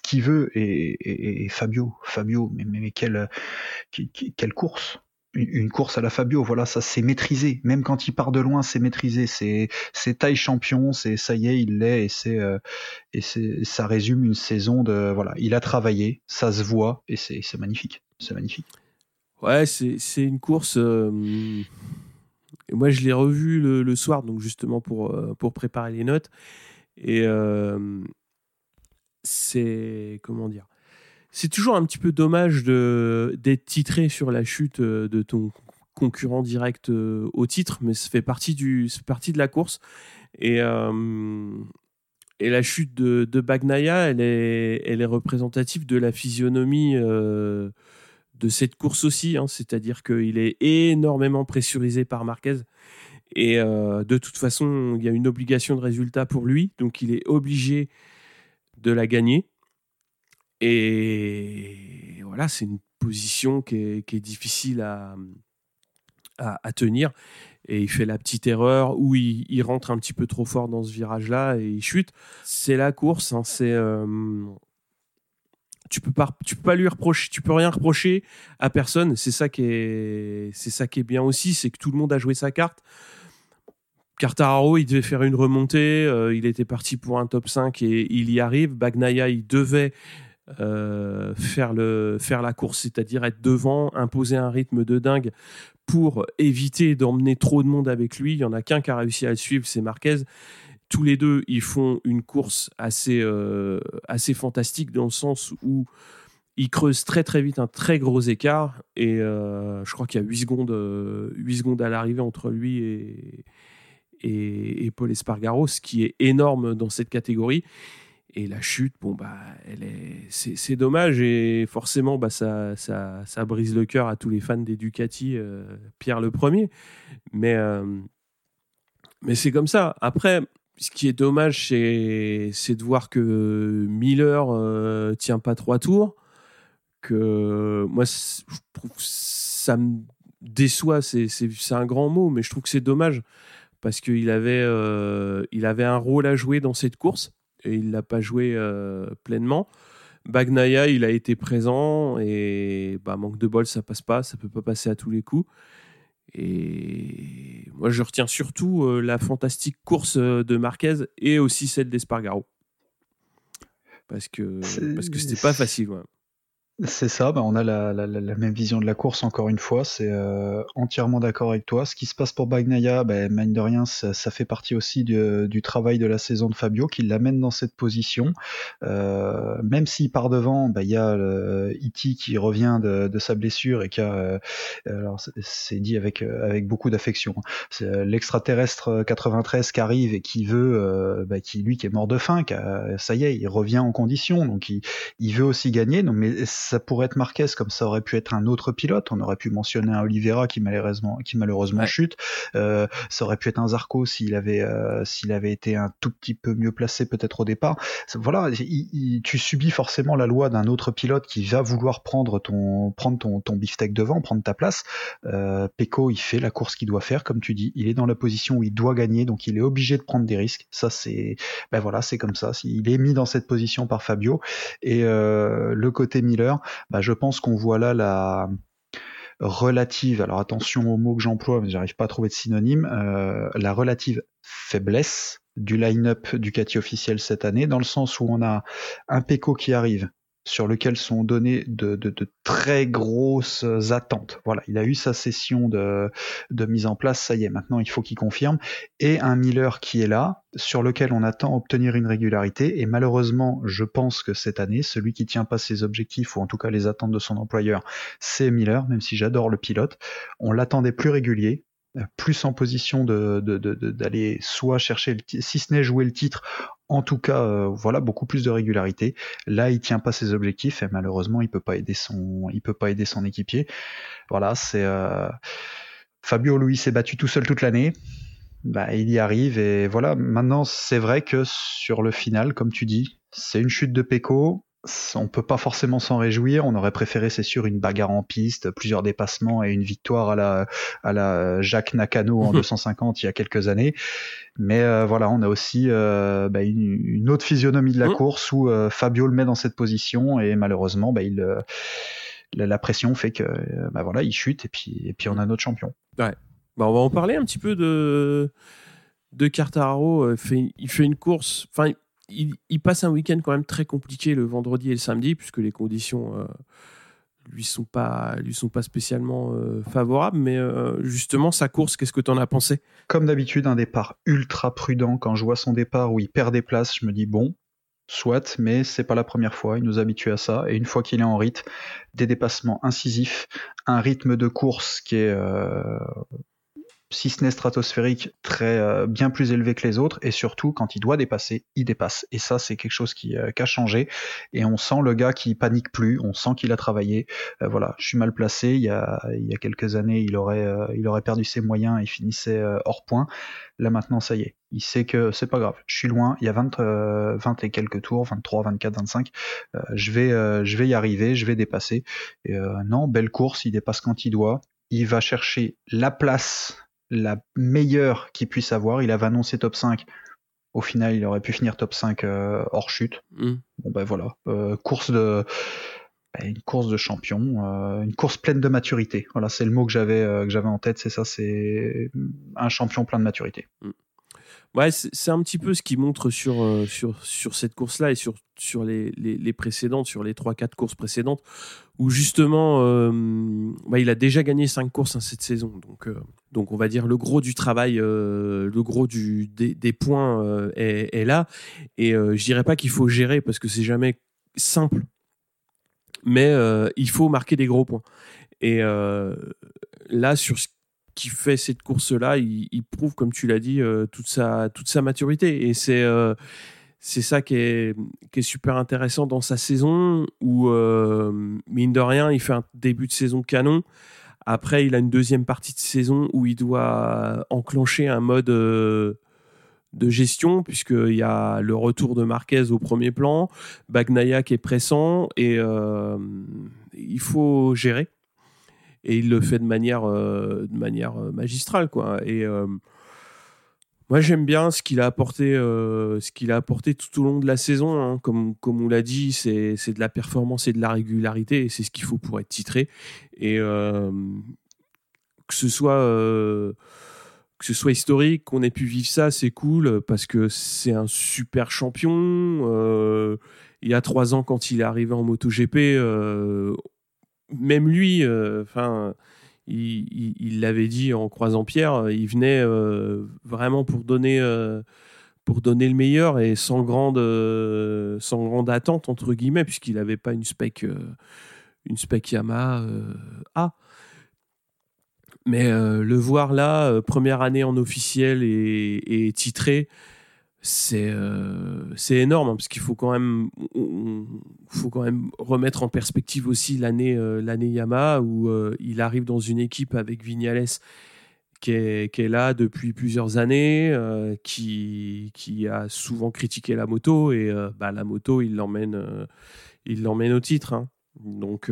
qu'il veut. Et, Fabio, Fabio, mais, quelle, course une course à la Fabio, voilà, ça c'est maîtrisé. Même quand il part de loin, c'est maîtrisé. C'est taille champion, c'est ça y est, il l'est et euh, ça résume une saison de voilà, il a travaillé, ça se voit et c'est magnifique, c'est magnifique. Ouais, c'est une course. Euh, moi, je l'ai revu le, soir, donc justement pour, euh, pour préparer les notes. Et euh, c'est comment dire c'est toujours un petit peu dommage d'être titré sur la chute de ton concurrent direct au titre, mais ça fait partie, du, partie de la course. Et, et la chute de, de, Bagnaia, elle est, elle est représentative de la physionomie de cette course aussi. Hein. C'est-à-dire qu'il est énormément pressurisé par Marquez. Et de toute façon, il y a une obligation de résultat pour lui. Donc il est obligé de la gagner. Et voilà, c'est une position qui est, difficile à, tenir. Et il fait la petite erreur où il, il, rentre un petit peu trop fort dans ce virage-là et il chute. C'est la course. Hein, c'est euh, tu peux pas tu peux pas lui reprocher tu peux rien reprocher à personne c'est ça qui est c'est ça qui est bien aussi c'est que tout le monde a joué sa carte Cartararo, il devait faire une remontée, euh, il était parti pour un top 5 et il y arrive. Bagnaia, il devait euh, faire, le, faire la course, c'est-à-dire être devant, imposer un rythme de dingue pour éviter d'emmener trop de monde avec lui. Il y en a qu'un qui a réussi à le suivre, c'est Marquez. Tous les deux, ils font une course assez, euh, assez fantastique dans le sens où ils creusent très très vite un très gros écart et euh, je crois qu'il y a 8 secondes, 8 secondes à l'arrivée entre lui et, et, Paul Espargaro, ce qui est énorme dans cette catégorie. Et la chute, bon, bah, elle est, c'est, dommage et forcément, bah, ça, ça, ça brise le cœur à tous les fans des Ducati, euh, Pierre le premier. Mais, euh, mais c'est comme ça. Après, ce qui est dommage, c'est, de voir que Miller euh, tient pas trois tours. Que moi, ça me déçoit. C'est, un grand mot, mais je trouve que c'est dommage parce qu'il avait, il avait un rôle à jouer dans cette course et il l'a pas joué euh, pleinement. Bagnaia, il a été présent et bah, manque de bol, ça passe pas, ça peut pas passer à tous les coups. Et moi, je retiens surtout euh, la fantastique course euh, de Marquez et aussi celle d'Espargaro. Parce que parce que c'était pas facile. C'est ça, bah on a la, même vision de la course encore une fois, c'est euh, entièrement d'accord avec toi. Ce qui se passe pour Bagnaia, bah, mine de rien, ça, fait partie aussi du, travail de la saison de Fabio qui l'amène dans cette position. Euh, même s'il part devant, bah, il y a Iti qui revient de, sa blessure et qui a, euh, alors c'est dit avec beaucoup d'affection, hein. c'est l'extraterrestre 93 qui arrive et qui veut, bah, qui lui qui est mort de faim, qui a, ça y est, il revient en condition, donc il, il veut aussi gagner. Donc mais ça pourrait être Marquez comme ça aurait pu être un autre pilote. On aurait pu mentionner un Oliveira qui malheureusement, qui malheureusement chute. Euh, ça aurait pu être un Zarco s'il avait, euh, s'il avait été un tout petit peu mieux placé peut-être au départ. Voilà, tu subis forcément la loi d'un autre pilote qui va vouloir prendre ton, prendre ton, ton beefsteak devant, prendre ta place. Euh, Pecco, il fait la course qu'il doit faire, comme tu dis. Il est dans la position où il doit gagner, donc il est obligé de prendre des risques. Ça, c'est, ben voilà, c'est comme ça. Il est mis dans cette position par Fabio et euh, le côté Miller, bah, je pense qu'on voit là la relative, alors attention au mot que j'emploie, mais j'arrive pas à trouver de synonyme, euh, la relative faiblesse du line-up du Ducati officiel cette année, dans le sens où on a un Pecco qui arrive, sur lequel sont données de, de, de, très grosses attentes. Voilà, il a eu sa session de, de mise en place, ça y est, maintenant il faut qu'il confirme. Et un Miller qui est là, sur lequel on attend obtenir une régularité. Et malheureusement, je pense que cette année, celui qui tient pas ses objectifs, ou en tout cas les attentes de son employeur, c'est Miller, même si j'adore le pilote. On l'attendait plus régulier, plus en position de, d'aller soit chercher le si ce n'est jouer le titre, en tout cas euh, voilà beaucoup plus de régularité. Là, il tient pas ses objectifs et malheureusement, il peut pas aider son il peut pas aider son équipier. Voilà, c'est euh, Fabio Louis s'est battu tout seul toute l'année. Bah, il y arrive et voilà. Maintenant, c'est vrai que sur le final, comme tu dis, c'est une chute de Pecco on peut pas forcément s'en réjouir. On aurait préféré, c'est sûr, une bagarre en piste, plusieurs dépassements et une victoire à la, à la Jacques Nakano en 250 il y a quelques années. Mais euh, voilà, on a aussi euh, bah, une, autre physionomie de la mmh. course où euh, Fabio le met dans cette position et malheureusement, bah, il, la, pression fait que bah, voilà, il chute et puis, et puis on a notre champion. Ouais. Bah, on va en parler un petit peu de de Cartaro. il fait une course. Enfin, il, passe un week-end quand même très compliqué le vendredi et le samedi, puisque les conditions euh, lui sont pas lui spécialement euh, favorables. Mais euh, justement, sa course, qu'est-ce que tu en as pensé? Comme d'habitude, un départ ultra prudent. Quand je vois son départ où il perd des places, je me dis bon, soit, mais c'est pas la première fois. Il nous habitue à ça. Et une fois qu'il est en rythme, des dépassements incisifs, un rythme de course qui est euh, si ce n'est stratosphérique, très euh, bien plus élevé que les autres, et surtout quand il doit dépasser, il dépasse. Et ça, c'est quelque chose qui, euh, a changé, et on sent le gars qui panique plus, on sent qu'il a travaillé. Euh, voilà, je suis mal placé. Il y a, il y a quelques années, il aurait, il aurait perdu ses moyens et finissait hors point. Là maintenant, ça y est, il sait que c'est pas grave. Je suis loin, il y a 20, 20 et quelques tours, 23, 24, 25. je vais, je vais y arriver, je vais dépasser. Non, belle course, il dépasse quand il doit. Il va chercher la place la meilleure qu'il puisse avoir. Il avait annoncé top 5. Au final, il aurait pu finir top 5 euh, hors chute. Mm. Bon ben voilà, euh, course de ben, une course de champion, euh, une course pleine de maturité. Voilà, c'est le mot que j'avais que j'avais en tête, c'est ça, c'est un champion plein de maturité. Mm. Ouais, c'est un petit peu ce qui montre sur, euh, sur, sur cette course-là et sur, sur les, les, précédentes, sur les 3-4 courses précédentes, où justement, bah, il a déjà gagné 5 courses hein, cette saison. Donc, euh, donc, on va dire le gros du travail, le gros du, des, points est, là. Et je dirais pas qu'il faut gérer parce que c'est jamais simple, mais il faut marquer des gros points. Et là, sur ce qui fait cette course-là, il, prouve, comme tu l'as dit, euh, toute, sa, toute sa maturité. Et c'est euh, c'est ça qui est, qui est super intéressant dans sa saison, où, euh, mine de rien, il fait un début de saison canon. Après, il a une deuxième partie de saison où il doit enclencher un mode de gestion, puisqu'il y a le retour de Marquez au premier plan, Bagnaia qui est pressant, et il faut gérer et il le fait de manière, euh, de manière euh, magistrale, quoi. Et euh, moi, j'aime bien ce qu'il a apporté, ce qu'il a apporté tout au long de la saison. Hein. Comme, comme on l'a dit, c'est, de la performance et de la régularité, et c'est ce qu'il faut pour être titré. Et que ce soit que ce soit historique, qu'on ait pu vivre ça, c'est cool parce que c'est un super champion. il y a trois ans, quand il est arrivé en MotoGP, même lui, euh, enfin, il l'avait dit en croisant Pierre, il venait euh, vraiment pour donner pour donner le meilleur et sans grande attente entre guillemets puisqu'il n'avait pas une spec Yamaha A. Mais le voir là première année en officiel et titré c'est euh, c'est énorme hein, parce qu'il faut quand même faut quand même remettre en perspective aussi l'année euh, l'année Yamaha où euh, il arrive dans une équipe avec Vignales qui est, qui est là depuis plusieurs années qui qui a souvent critiqué la moto et bah, la moto il l'emmène il l'emmène au titre hein. donc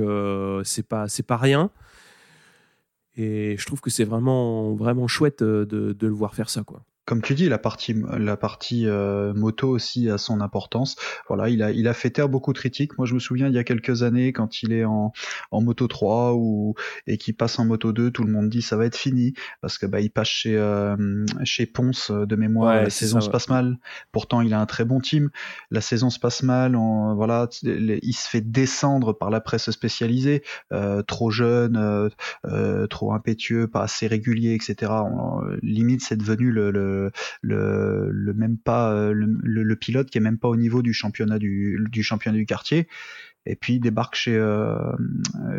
c'est pas c'est pas rien et je trouve que c'est vraiment vraiment chouette de, de le voir faire ça quoi comme tu dis, la partie, la partie euh, moto aussi a son importance. Voilà, il a, il a fait taire beaucoup de critiques. Moi, je me souviens il y a quelques années quand il est en, en moto 3 ou et qu'il passe en moto 2, tout le monde dit ça va être fini parce que bah il passe chez euh, chez Ponce de mémoire. la saison se passe mal. Pourtant, il a un très bon team. La saison se passe mal. voilà, il se fait descendre par la presse spécialisée. Euh, trop jeune, trop impétueux, pas assez régulier, etc. limite, c'est devenu le, le le, même pas euh, le, pilote qui est même pas au niveau du championnat du, du championnat du quartier. Et puis il débarque chez euh,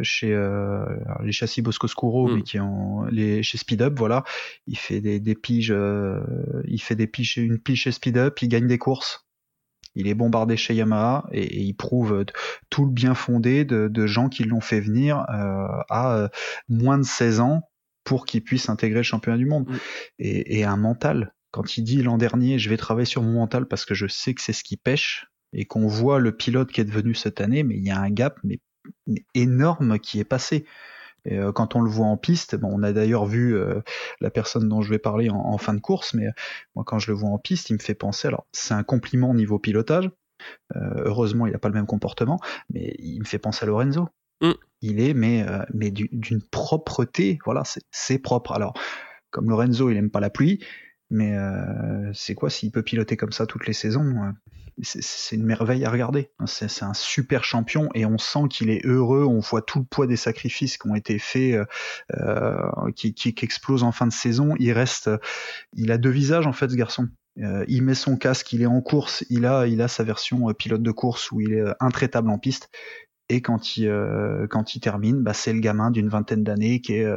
chez euh, les châssis Bosco Scuro mais hmm. qui ont les chez Speed Up voilà. Il fait des, des piges il fait des piges une pige chez Speed Up il gagne des courses. Il est bombardé chez Yamaha et, il prouve tout le bien fondé de, de gens qui l'ont fait venir à moins de 16 ans pour qu'il puisse intégrer le championnat du monde. Mm. Et, un mental, quand il dit l'an dernier, je vais travailler sur mon mental parce que je sais que c'est ce qui pêche, et qu'on voit le pilote qui est devenu cette année, mais il y a un gap mais, énorme qui est passé. Et, euh, quand on le voit en piste, bon, on a d'ailleurs vu euh, la personne dont je vais parler en, fin de course, mais euh, moi quand je le vois en piste, il me fait penser, alors c'est un compliment au niveau pilotage, heureusement il n'a pas le même comportement, mais il me fait penser à Lorenzo. Il est, mais, euh, mais d'une propreté, voilà, c'est propre. Alors, comme Lorenzo, il aime pas la pluie, mais euh, c'est quoi s'il peut piloter comme ça toutes les saisons euh, C'est une merveille à regarder. C'est un super champion et on sent qu'il est heureux. On voit tout le poids des sacrifices qui ont été faits, qui, qui, qui explosent en fin de saison. Il reste, il a deux visages en fait, ce garçon il met son casque, il est en course, il a, il a sa version pilote de course où il est intraitable en piste. Et quand il, quand il termine, bah, c'est le gamin d'une vingtaine d'années qui, est,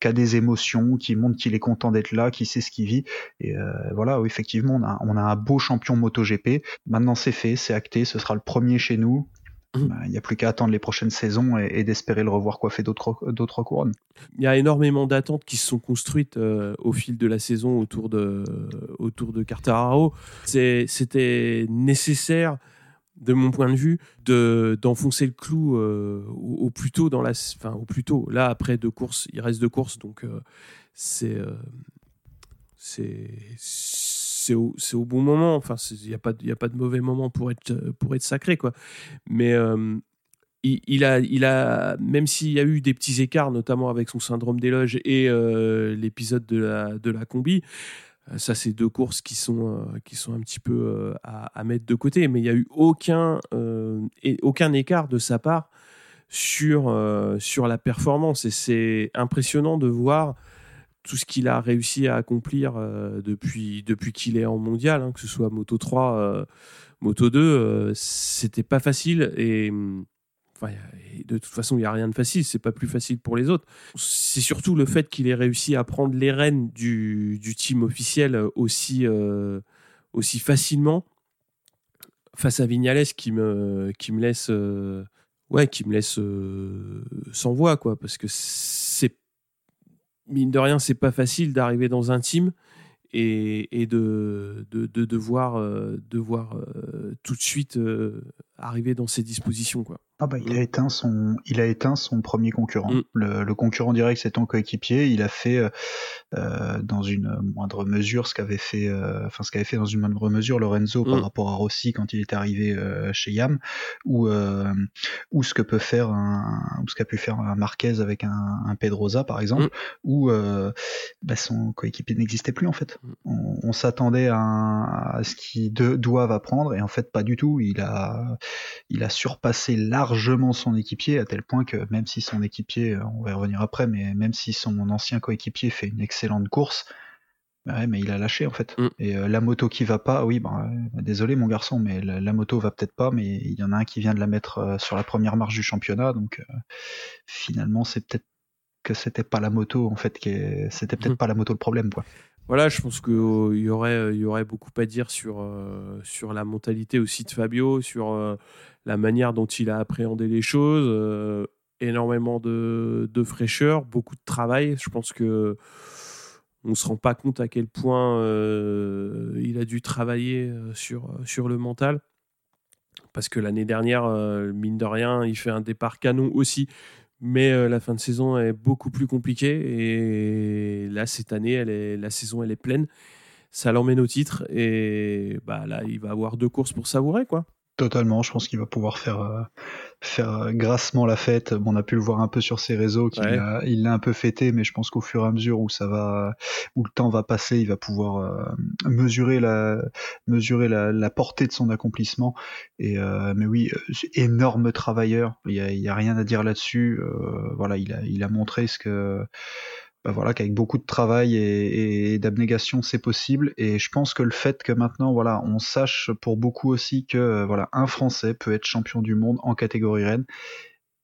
qui a des émotions, qui montre qu'il est content d'être là, qui sait ce qu'il vit. Et voilà, effectivement, on a, on a un beau champion MotoGP. Maintenant, c'est fait, c'est acté, ce sera le premier chez nous. Mmh. Bah, il n'y a plus qu'à attendre les prochaines saisons et, d'espérer le revoir coiffer d'autres couronnes. Il y a énormément d'attentes qui se sont construites euh, au fil de la saison autour de, autour de Cartararo. C'était nécessaire, de mon point de vue, d'enfoncer le clou euh, au, plus tôt dans la, enfin, au plus tôt. Là, après deux courses, il reste deux courses, donc euh, c'est c'est c'est au, bon moment. Enfin, il n'y a, pas, a pas de mauvais moment pour être, pour être sacré, quoi. Mais euh, il, a, il a, même s'il y a eu des petits écarts, notamment avec son syndrome d'éloge et euh, l'épisode de la, de la combi, euh, ça, c'est deux courses qui sont, qui sont un petit peu à, mettre de côté. Mais il n'y a eu aucun, aucun écart de sa part sur, sur la performance. Et c'est impressionnant de voir tout ce qu'il a réussi à accomplir euh, depuis, depuis qu'il est en mondial, hein, que ce soit Moto 3, euh, Moto 2, euh, c'était pas facile et, de toute façon, il n'y a rien de facile, c'est pas plus facile pour les autres. C'est surtout le fait qu'il ait réussi à prendre les rênes du, team officiel aussi, aussi facilement face à Vignales qui me, laisse, ouais, qui me laisse sans voix, quoi, parce que mine de rien, c'est pas facile d'arriver dans un team et, de, de, de, devoir, euh, euh, tout de suite euh, arriver dans ces dispositions. Quoi. Ah bah, il a éteint son, il a éteint son premier concurrent. Mm. Le, concurrent direct, c'est ton coéquipier. Il a fait euh, euh, dans une moindre mesure ce qu'avait fait, euh, enfin ce qu'avait fait dans une moindre mesure Lorenzo par mm. rapport à Rossi quand il est arrivé chez Yam, ou ou ce que peut faire un, ou ce qu'a pu faire un Marquez avec un, un Pedrosa par exemple, mm. où bah, son coéquipier n'existait plus en fait. On, s'attendait à, à, ce qu'il doivent apprendre et en fait pas du tout. Il a il a surpassé largement son équipier à tel point que même si son équipier, euh, on va y revenir après, mais même si son ancien coéquipier fait une excellente course, bah mais il a lâché en fait. Mm. Et euh, la moto qui va pas, oui, bah, désolé mon garçon, mais la, moto va peut-être pas, mais il y en a un qui vient de la mettre euh, sur la première marche du championnat, donc finalement c'est peut-être que c'était pas la moto en fait, c'était peut-être mm. pas la moto le problème quoi voilà, je pense qu'il y aurait, y aurait beaucoup à dire sur, sur la mentalité aussi de Fabio, sur la manière dont il a appréhendé les choses, euh, énormément de, fraîcheur, beaucoup de travail. Je pense que on se rend pas compte à quel point euh, il a dû travailler euh, sur, sur le mental. Parce que l'année dernière, mine de rien, il fait un départ canon aussi. Mais la fin de saison est beaucoup plus compliquée. Et là, cette année, la saison, elle est pleine. Ça l'emmène au titre. Et bah, là, il va avoir deux courses pour savourer. quoi. Totalement, je pense qu'il va pouvoir faire euh, faire euh, grassement la fête. on a pu le voir un peu sur ses réseaux, qu'il il l'a un peu fêté, mais je pense qu'au fur et à mesure où ça va, où le temps va passer, il va pouvoir euh, mesurer la mesurer la, portée de son accomplissement. Et mais oui, énorme travailleur. Il y a, il y a rien à dire là-dessus. voilà, il a il a montré ce que bah voilà, qu'avec beaucoup de travail et, d'abnégation, c'est possible. Et je pense que le fait que maintenant, voilà, on sache pour beaucoup aussi que euh, voilà, un Français peut être champion du monde en catégorie reine.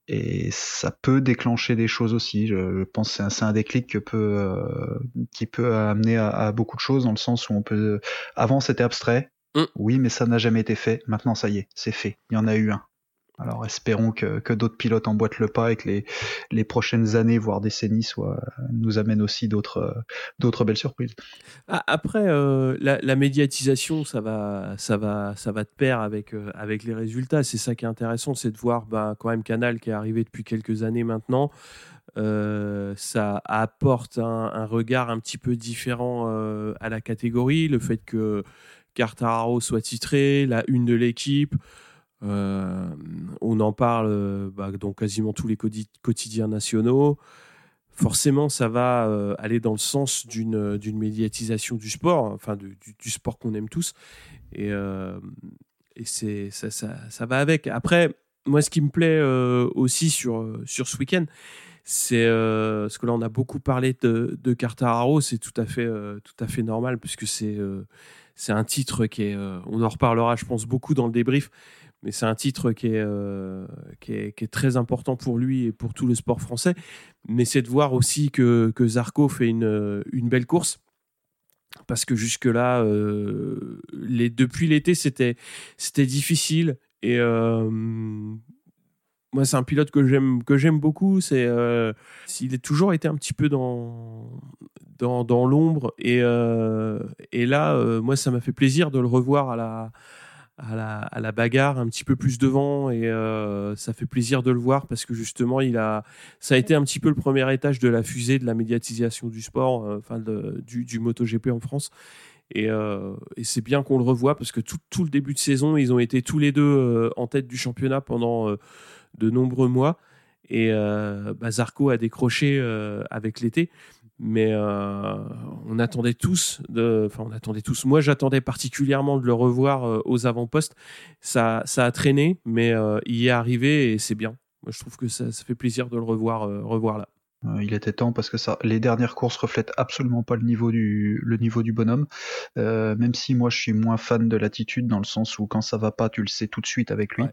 Et ça peut déclencher des choses aussi. Je, pense que c'est un, déclic que peut, euh, qui peut amener à, beaucoup de choses dans le sens où on peut. Avant, c'était abstrait. Mm. Oui, mais ça n'a jamais été fait. Maintenant, ça y est, c'est fait. Il y en a eu un. Alors espérons que, d'autres pilotes emboîtent le pas et que les, les prochaines années, voire décennies, nous amènent aussi d'autres, belles surprises. Ah, après, euh, la, médiatisation, ça va, ça va, ça va de pair avec, euh, avec les résultats. C'est ça qui est intéressant, c'est de voir bah, quand même Canal qui est arrivé depuis quelques années maintenant. Euh, ça apporte un, regard un petit peu différent à la catégorie. Le fait que Cartararo soit titré, la une de l'équipe. Euh, on en parle euh, bah, dans quasiment tous les quotidiens nationaux. Forcément, ça va euh, aller dans le sens d'une médiatisation du sport, enfin du, sport qu'on aime tous. Et, c'est ça, ça, va avec. Après, moi, ce qui me plaît aussi sur, sur ce week-end, c'est ce que là, on a beaucoup parlé de, de Cartararo, c'est tout à fait, tout à fait normal puisque c'est c'est un titre qui est, on en reparlera, je pense, beaucoup dans le débrief, mais c'est un titre qui est, qui est, très important pour lui et pour tout le sport français. Mais c'est de voir aussi que, que Zarco fait une, une belle course parce que jusque-là, euh, les, depuis l'été, c'était, c'était difficile. Et euh, moi, c'est un pilote que j'aime, que j'aime beaucoup. C'est, euh, il a toujours été un petit peu dans, dans, dans l'ombre. Et, et là, moi, ça m'a fait plaisir de le revoir à la, à la, bagarre un petit peu plus devant et euh, ça fait plaisir de le voir parce que justement il a ça a été un petit peu le premier étage de la fusée de la médiatisation du sport euh, du, du MotoGP en France. Et, euh, et c'est bien qu'on le revoie parce que tout, le début de saison ils ont été tous les deux en tête du championnat pendant de nombreux mois. Et bah, a décroché avec l'été mais euh, on attendait tous, enfin on attendait tous. Moi, j'attendais particulièrement de le revoir euh, aux avant-postes. Ça, ça a traîné, mais euh, il est arrivé et c'est bien. Moi, je trouve que ça, ça fait plaisir de le revoir, revoir là. Euh, il était temps parce que ça, les dernières courses reflètent absolument pas le niveau du, le niveau du bonhomme. Euh, même si moi je suis moins fan de l'attitude dans le sens où quand ça va pas, tu le sais tout de suite avec lui.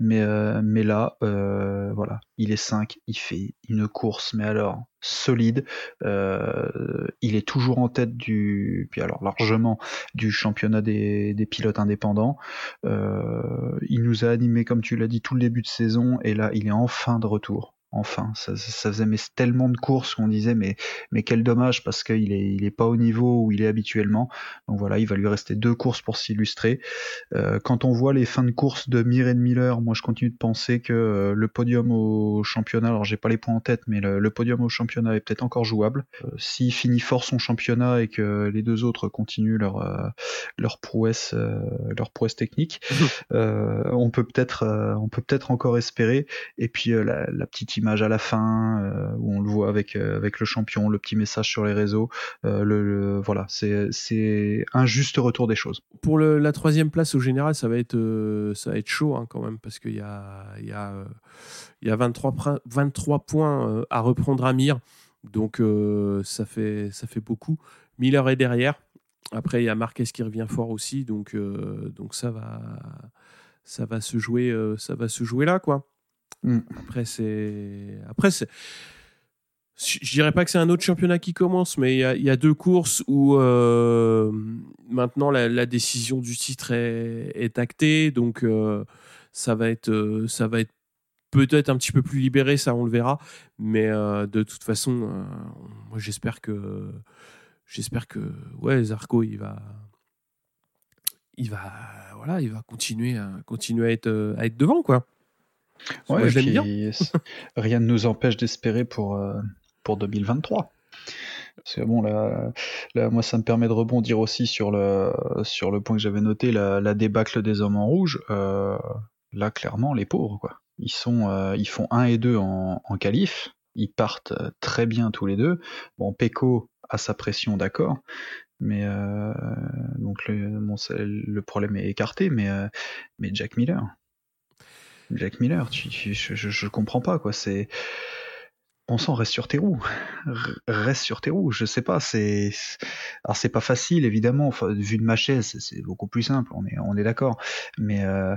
Mais, euh, mais là, euh, voilà, il est 5, il fait une course, mais alors solide. Euh, il est toujours en tête du, puis alors largement du championnat des, des pilotes indépendants. Euh, il nous a animé, comme tu l'as dit, tout le début de saison, et là, il est enfin de retour. Enfin, ça, ça faisait mais tellement de courses qu'on disait mais mais quel dommage parce qu'il est il est pas au niveau où il est habituellement. Donc voilà, il va lui rester deux courses pour s'illustrer. Euh, quand on voit les fins de course de Mir et de Miller, moi je continue de penser que euh, le podium au championnat, alors j'ai pas les points en tête, mais le, podium au championnat est peut-être encore jouable. Euh, S'il finit fort son championnat et que les deux autres continuent leur euh, leur prouesse leur prouesse technique, on peut peut-être on peut peut-être encore espérer. Et puis la, la petite image à la fin euh, où on le voit avec euh, avec le champion, le petit message sur les réseaux. Euh, le, voilà, c'est c'est un juste retour des choses. Pour la troisième place au général, ça va être ça va être chaud hein, quand même parce qu'il y a il y a il y a 23 23 points à reprendre à Mir. Donc ça fait ça fait beaucoup. Miller est derrière. Après, il y a Marquez qui revient fort aussi, donc, donc ça, va, ça, va se jouer, ça va se jouer là, quoi. Mm. Après, c'est. Après, c'est. Je dirais pas que c'est un autre championnat qui commence, mais il y a, deux courses où euh, maintenant la, décision du titre est, actée, donc euh, ça va être, euh, ça va être peut-être un petit peu plus libéré, ça on le verra, mais de toute façon, j'espère que, j'espère que, ouais, Zarco il va, il va, voilà, il va continuer à continuer à être, à être devant quoi. Ouais, rien ne nous empêche d'espérer pour, euh, pour 2023. Parce que bon, là, là, moi, ça me permet de rebondir aussi sur le, sur le point que j'avais noté, la, la, débâcle des hommes en rouge. Euh, là, clairement, les pauvres, quoi. Ils, sont, euh, ils font 1 et 2 en, en qualif. Ils partent très bien tous les deux. Bon, Peko a sa pression, d'accord. Mais euh, donc le, bon, le problème est écarté, mais, mais Jack Miller, Jack Miller, tu, je, je, comprends pas quoi. C'est bon sang, reste sur tes roues, reste sur tes roues. Je sais pas, c'est alors c'est pas facile évidemment. Enfin, vu de ma chaise, c'est beaucoup plus simple. On est on est d'accord, mais euh...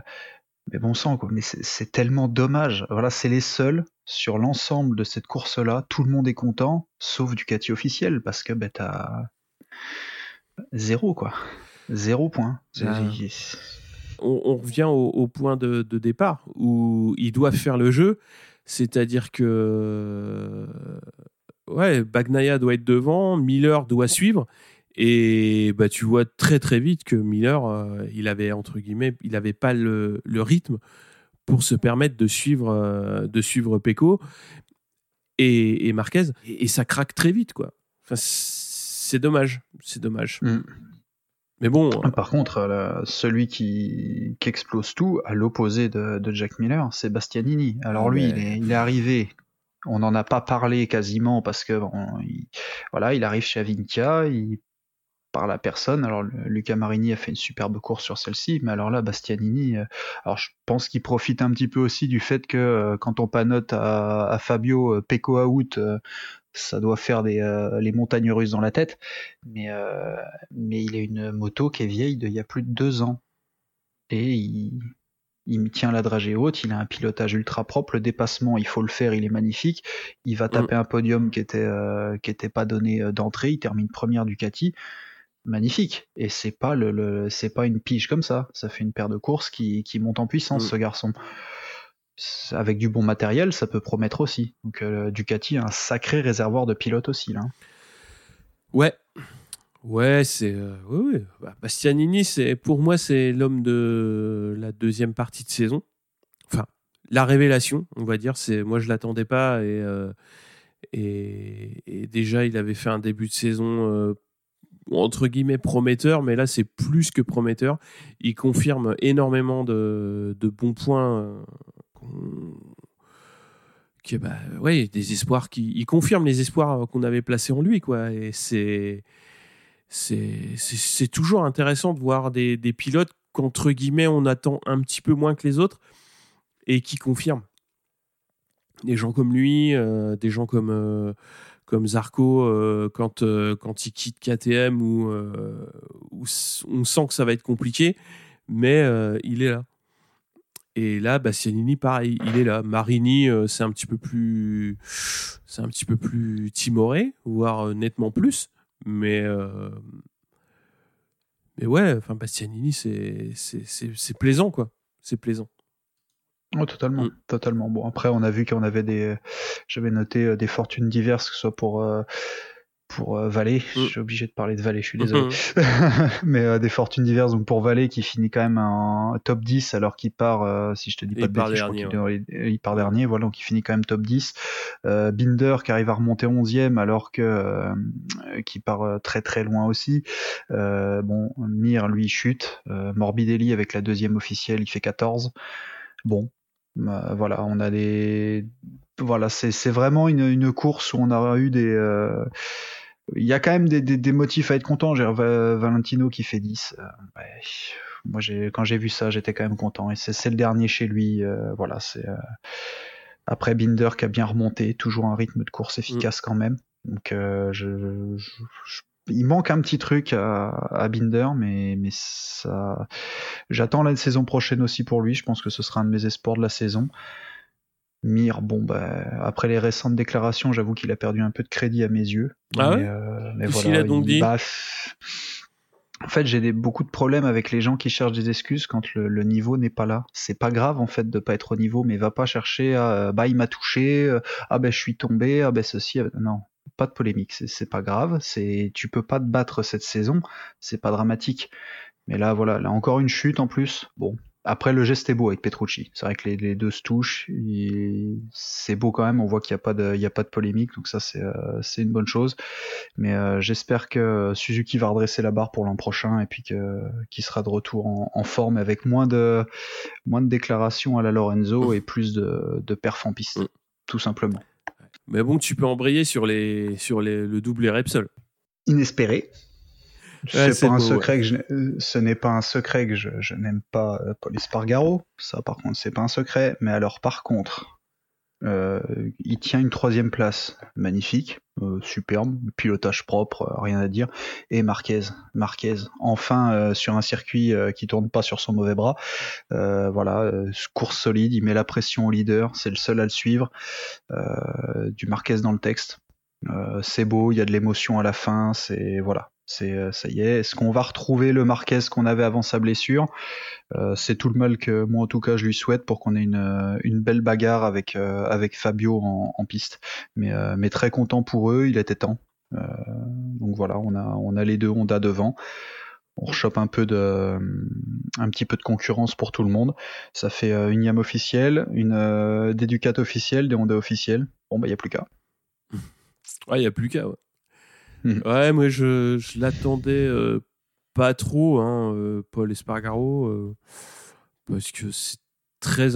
mais bon sang quoi. Mais c'est tellement dommage. Voilà, c'est les seuls sur l'ensemble de cette course-là. Tout le monde est content, sauf Ducati officiel parce que ben t'as zéro quoi, zéro point. Ah on, revient au, point de, départ où ils doivent faire le jeu, c'est-à-dire que ouais, Bagnaia doit être devant, Miller doit suivre. Et bah, tu vois très très vite que Miller, euh, il avait entre guillemets, il n'avait pas le, rythme pour se permettre de suivre, euh, de suivre Pecco et, Marquez. Et, ça craque très vite, quoi. c'est dommage, c'est dommage. Mm. Mais bon. Ah, par contre, euh, celui qui, qui, explose tout, à l'opposé de, de, Jack Miller, c'est Bastianini. Alors lui, il, est, il, est, arrivé. On n'en a pas parlé quasiment parce que bon, il, voilà, il arrive chez Avintia, il parle à personne. Alors Luca Marini a fait une superbe course sur celle-ci, mais alors là, Bastianini, euh, alors je pense qu'il profite un petit peu aussi du fait que euh, quand on panote à, à Fabio Pecco out ça doit faire des, les montagnes russes dans la tête, mais, mais il a une moto qui est vieille d'il y a plus de deux ans. Et il, il tient la dragée haute, il a un pilotage ultra propre, le dépassement, il faut le faire, il est magnifique. Il va taper mm. un podium qui était euh, qui était pas donné euh, d'entrée, il termine première Ducati. Magnifique. Et c'est pas le, c'est pas une pige comme ça, ça fait une paire de courses qui, qui monte en puissance mm. ce garçon. Avec du bon matériel, ça peut promettre aussi. Donc euh, Ducati a un sacré réservoir de pilotes aussi là. Ouais, Ouais, c'est euh, oui, oui. Bah, Bastianini, c'est pour moi c'est l'homme de la deuxième partie de saison. Enfin, la révélation, on va dire. C'est moi je l'attendais pas et, euh, et, déjà il avait fait un début de saison entre guillemets prometteur, mais là c'est plus que prometteur. Il confirme énormément de, de bons points. Bah ouais des espoirs qui il confirme les espoirs qu'on avait placés en lui quoi et c'est c'est toujours intéressant de voir des, pilotes qu'entre guillemets on attend un petit peu moins que les autres et qui confirment. Des gens comme lui, euh, des gens comme, euh, comme Zarco, euh, quand, quand il quitte KTM, où, où, on sent que ça va être compliqué, mais il est là. Et là, Bastianini, pareil, il est là. Marini, c'est un petit peu plus, c'est un petit peu plus timoré, voire nettement plus. Mais, euh, mais ouais, enfin, Bastianini, c'est plaisant, quoi. C'est plaisant. Oh, totalement, mm. totalement. Bon, après, on a vu qu'on avait des. J'avais noté euh, des fortunes diverses, que ce soit pour. Euh, pour euh, Valet. Mm. Je suis obligé de parler de Valet, je suis désolé. Mm. Mais euh, des fortunes diverses. Donc pour Valet qui finit quand même en top 10 alors qu'il part, euh, si je te dis pas de bêtises, dernier, il, part dernier. Voilà, donc il finit quand même top 10. Binder qui arrive à remonter 11e alors que qui part très très loin aussi. bon, Mir lui chute. Morbidelli avec la deuxième officielle, il fait 14. Bon, voilà, on a des voilà, c'est vraiment une, une, course où on a eu des il y a quand même des, des, motifs à être content. J'ai Valentino qui fait 10. Euh, moi, quand j'ai vu ça, j'étais quand même content. Et c'est le dernier chez lui. Euh, voilà, c'est euh, après Binder qui a bien remonté, toujours un rythme de course efficace mm. quand même. Donc, je, il manque un petit truc à, à Binder, mais, mais ça, j'attends la saison prochaine aussi pour lui. Je pense que ce sera un de mes espoirs de la saison. Mir, bon, bah, après les récentes déclarations, j'avoue qu'il a perdu un peu de crédit à mes yeux. Ah mais, euh, mais voilà, a donc dit En fait, j'ai beaucoup de problèmes avec les gens qui cherchent des excuses quand le, niveau n'est pas là. C'est pas grave en fait de pas être au niveau, mais va pas chercher à euh, bah il m'a touché, euh, ah ben je suis tombé, ah ben ceci, non, pas de polémique, c'est pas grave. C'est tu peux pas te battre cette saison, c'est pas dramatique. Mais là voilà, là encore une chute en plus. Bon, après, le geste est beau avec Petrucci. C'est vrai que les, deux se touchent. C'est beau quand même. On voit qu'il n'y a, pas de, il y a pas de polémique. Donc ça, c'est euh, une bonne chose. Mais euh, j'espère que Suzuki va redresser la barre pour l'an prochain et puis qu'il sera de retour en, forme avec moins de, moins de déclarations à la Lorenzo et plus de, de perf en piste. Mm. Tout simplement. Mais bon, tu peux embrayer sur, les, sur les, le double Repsol. Inespéré. C'est pas un secret que je, ce n'est pas un secret que je, je n'aime pas euh, Paul Espargaro. Ça, par contre, c'est pas un secret. Mais alors, par contre, euh, il tient une troisième place, magnifique, euh, superbe, pilotage propre, euh, rien à dire. Et Marquez, Marquez, enfin euh, sur un circuit qui tourne pas sur son mauvais bras. voilà, course solide, il met la pression au leader, c'est le seul à le suivre. du Marquez dans le texte. C'est beau, il y a de l'émotion à la fin, c'est voilà, c'est euh, ça y est. Est-ce qu'on va retrouver le Marquez qu'on avait avant sa blessure? Euh, C'est tout le mal que moi en tout cas je lui souhaite pour qu'on ait une, euh, belle bagarre avec avec Fabio en, piste. Mais mais très content pour eux, il était temps. donc voilà, on a on a les deux Honda devant. On rechoppe un peu de un petit peu de concurrence pour tout le monde. Ça fait une YAM officielle, une des Ducat officielle, des Honda officielles. Bon bah il y a plus qu'à. Ouais, il y a plus qu'à. Ouais. Mhm. Ouais, moi je, je l'attendais euh, pas trop, hein, euh, Paul Espargaro, euh, parce que c'est très,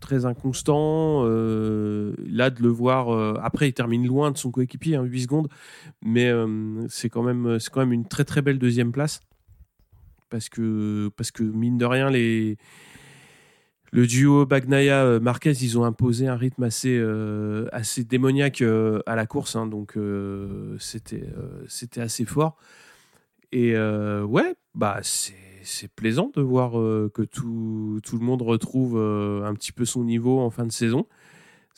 très inconstant. là, de le voir. après, il termine loin de son coéquipier, hein, 8 secondes, mais c'est quand, même, quand même une très très belle deuxième place. Parce que, parce que mine de rien, les le duo Bagnaia Marquez, ils ont imposé un rythme assez assez démoniaque à la course, hein, donc c'était assez fort. Et ouais, bah c'est plaisant de voir que tout, le monde retrouve un petit peu son niveau en fin de saison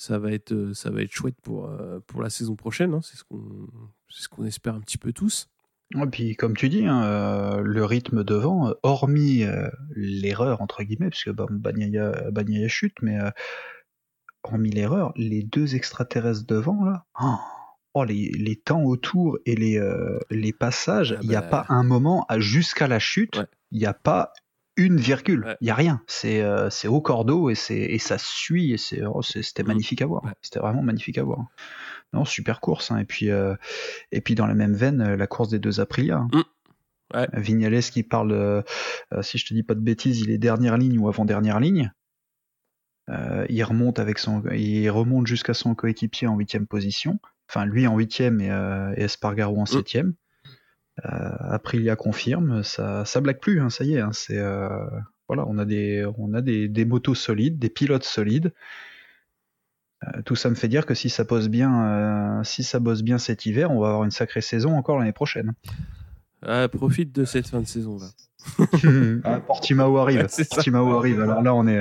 ça va être, euh, chouette pour, euh, la saison prochaine. Hein. C'est ce qu'on espère un petit peu tous. Et puis, comme tu dis, hein, euh, le rythme devant, hormis l'erreur, entre guillemets, puisque bon, Bagnaia, chute, mais hormis l'erreur, les deux extraterrestres devant, là, oh, oh les, les, temps autour et les, les passages, ah il n'y a bah, pas un moment, jusqu'à la chute, il n'y a pas une virgule. Il y a rien. C'est euh, au cordeau et, et ça suit et oh, c'était mm. magnifique à voir. C'était vraiment magnifique à voir. Non, super course. Hein. Et, puis, euh, et puis dans la même veine, euh, la course des deux Aprilia. Hein. Mm. Vignales qui parle, si je te dis pas de bêtises, il est dernière ligne ou avant-dernière ligne. il remonte avec son, il remonte jusqu'à son coéquipier en huitième position. Enfin, lui en huitième et, et Espargaro en mm. septième. Euh, Aprilia confirme, ça, ça blague plus, hein, ça y est. Hein, c'est euh, voilà, on a des, on a des, des motos solides, des pilotes solides. Euh, tout ça me fait dire que si ça bosse bien, si ça bosse bien cet hiver, on va avoir une sacrée saison encore l'année prochaine. Ah, profite de cette fin de saison là. ah, Portimao arrive. Portimao arrive. Alors là, on est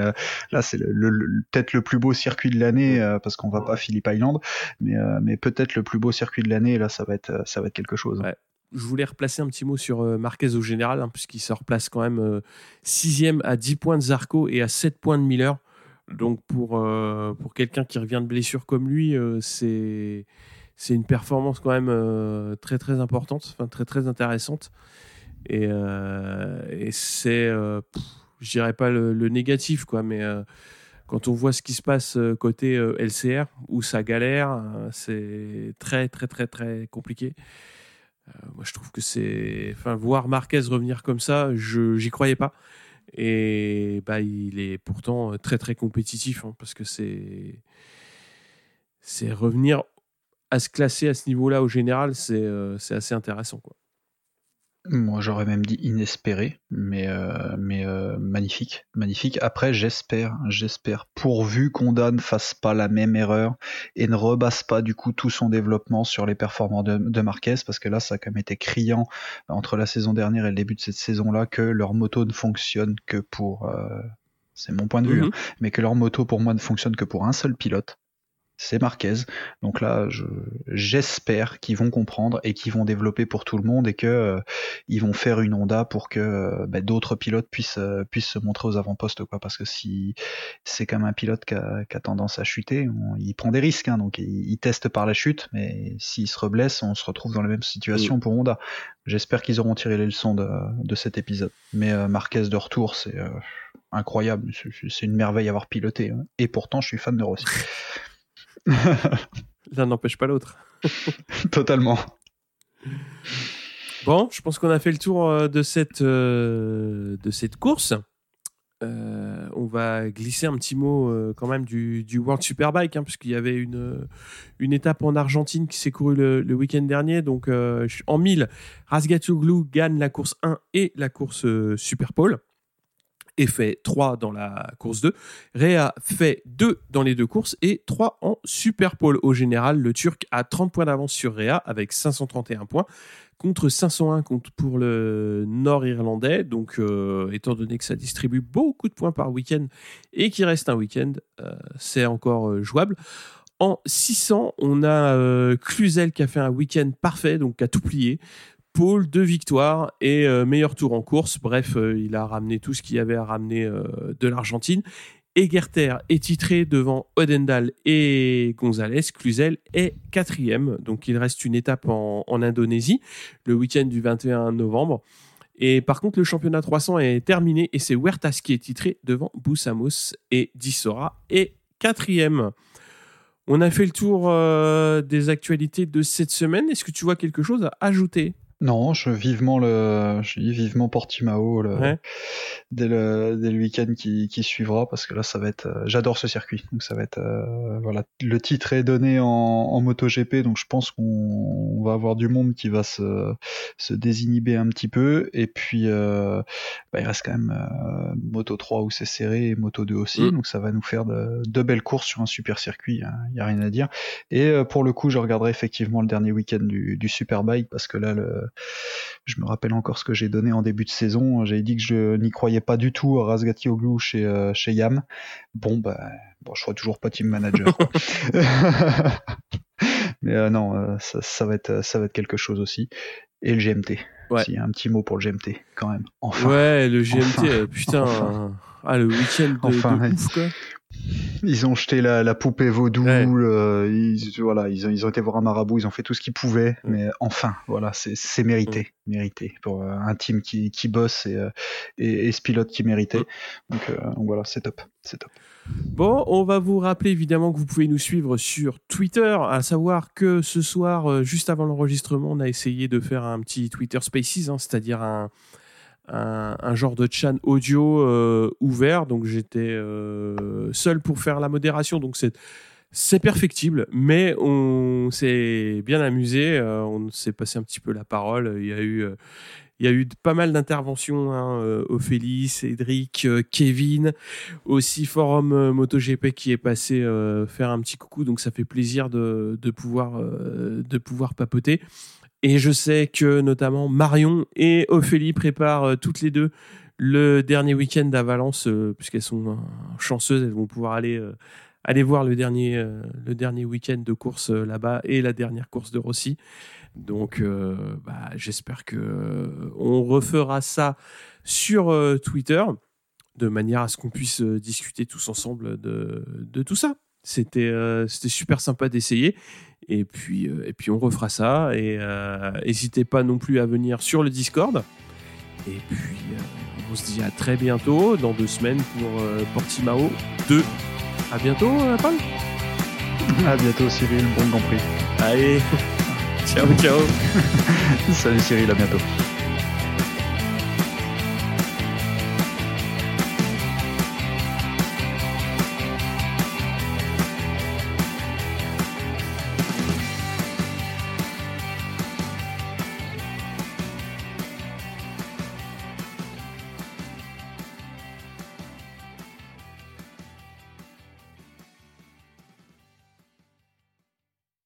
là, c'est le, peut-être le plus beau circuit de l'année parce qu'on va pas Phillip Island, mais mais peut-être le plus beau circuit de l'année. Là, ça va être ça va être quelque chose. Ouais je voulais replacer un petit mot sur euh, Marquez au général, hein, puisqu'il se replace quand même euh, sixième à 10 points de Zarco et à 7 points de Miller. Donc pour, euh, pour quelqu'un qui revient de blessure comme lui, c'est c'est une performance quand même très très importante, très très intéressante. Et, c'est, je dirais pas le, le, négatif quoi, mais quand on voit ce qui se passe côté LCR où ça galère, c'est très très très très compliqué. Euh, moi, je trouve que c'est. Enfin, voir Marquez revenir comme ça, je j'y croyais pas. Et bah, il est pourtant très très compétitif hein, parce que c'est c'est revenir à se classer à ce niveau-là au général, c'est euh, assez intéressant. Moi, j'aurais même dit inespéré, mais, euh, mais euh, magnifique, magnifique. Après, j'espère, j'espère, pourvu qu'Onda ne fasse pas la même erreur et ne rebasse pas du coup tout son développement sur les performances de, Marquez, parce que là, ça a quand même été criant entre la saison dernière et le début de cette saison-là que leur moto ne fonctionne que pour, euh, c'est mon point de vue, mhm. hein, mais que leur moto pour moi ne fonctionne que pour un seul pilote c'est Marquez. Donc là, j'espère qu'ils vont comprendre et qu'ils vont développer pour tout le monde et que euh, ils vont faire une Honda pour que euh, bah, d'autres pilotes puissent euh, puissent se montrer aux avant-postes quoi. Parce que si c'est comme un pilote qui a, tendance à chuter, il prend des risques. Hein, donc il, teste par la chute, mais s'il se reblesse, on se retrouve dans la même situation pour Honda. J'espère qu'ils auront tiré les leçons de, de cet épisode. Mais Marquez de retour, c'est incroyable. C'est une merveille à avoir piloté. Hein. Et pourtant, je suis fan de Rossi. L'un n'empêche pas l'autre. Totalement. Bon, je pense qu'on a fait le tour euh, de cette, euh, de cette course. Euh, on va glisser un petit mot quand même du, du World Superbike, hein, puisqu'il y avait une, une étape en Argentine qui s'est courue le, week-end dernier. Donc en 1000, Razgatoglu gagne la course 1 et la course Super fait 3 dans la course 2. Réa fait 2 dans les deux courses et 3 en super pole. Au général, le Turc a 30 points d'avance sur Réa avec 531 points contre 501 pour le nord-irlandais. Donc, euh, étant donné que ça distribue beaucoup de points par week-end et qu'il reste un week-end, euh, c'est encore euh, jouable. En 600, on a Cluzel qui a fait un week-end parfait, donc qui a tout plié pôle, deux victoires et euh, meilleur tour en course. Bref, euh, il a ramené tout ce qu'il y avait à ramener euh, de l'Argentine. Egerter est titré devant Odendal et Gonzalez. Cluzel est quatrième. Donc il reste une étape en, Indonésie le week-end du 21 novembre. Et par contre, le championnat 300 est terminé et c'est Huertas qui est titré devant Boussamos et Dissora est quatrième. On a fait le tour des actualités de cette semaine. Est-ce que tu vois quelque chose à ajouter? Non, je vivement le, je dis vivement Portimao le, dès le dès le week-end qui, qui suivra parce que là ça va être, euh, j'adore ce circuit. Donc ça va être euh, voilà. Le titre est donné en, en MotoGP donc je pense qu'on va avoir du monde qui va se se désinhiber un petit peu. Et puis euh, bah, il reste quand même euh, Moto 3 où c'est serré et Moto 2 aussi. Mm. donc ça va nous faire de, de belles courses sur un super circuit il hein, y a rien à dire. Et pour le coup je regarderai effectivement le dernier week-end du, du Superbike parce que là le je me rappelle encore ce que j'ai donné en début de saison. J'avais dit que je n'y croyais pas du tout à Razgatioglu chez, euh, chez Yam. Bon, bah, bon, je serai toujours pas team manager. Mais euh, non, euh, ça, va être, ça va être quelque chose aussi. Et le GMT. Ouais. S'il y a un petit mot pour le GMT, quand même. Enfin. Ouais, le GMT, putain. Ah, le week-end de, enfin, de ouf, quoi. Ils ont jeté la, poupée vaudou, ils, voilà, ils ont, ils ont été voir un marabout, ils ont fait tout ce qu'ils pouvaient, mais enfin, voilà, c'est mérité, mérité pour euh, un team qui, qui bosse et, euh, et, et, ce pilote qui méritait. Donc, euh, donc voilà, c'est top, c'est top. Bon, on va vous rappeler évidemment que vous pouvez nous suivre sur Twitter, à savoir que ce soir, juste avant l'enregistrement, on a essayé de faire un petit Twitter Spaces, hein, c'est-à-dire un, un, genre de chan audio euh, ouvert. Donc j'étais euh, seul pour faire la modération. Donc c'est c'est perfectible, mais on s'est bien amusé. Euh, on s'est passé un petit peu la parole. Il y a eu il y a eu pas mal d'interventions, hein, Ophélie, Cédric, Kevin, aussi Forum MotoGP qui est passé faire un petit coucou, donc ça fait plaisir de, de pouvoir, de pouvoir papoter. Et je sais que notamment Marion et Ophélie préparent euh, toutes les deux le dernier week-end à Valence, euh, puisqu'elles sont euh, chanceuses, elles vont pouvoir aller aller voir le dernier le dernier week-end de course là-bas et la dernière course de Rossi. Donc, bah, j'espère que on refera ça sur Twitter de manière à ce qu'on puisse discuter tous ensemble de, de tout ça. C'était c'était super sympa d'essayer. Et puis, euh, et puis on refera ça. Et euh, n'hésitez pas non plus à venir sur le Discord. Et puis euh, on se dit à très bientôt, dans deux semaines pour Portimao 2. À bientôt, Paul. À bientôt, Cyril. Bon Grand Prix. Allez, ciao, ciao. Salut, Cyril. À bientôt.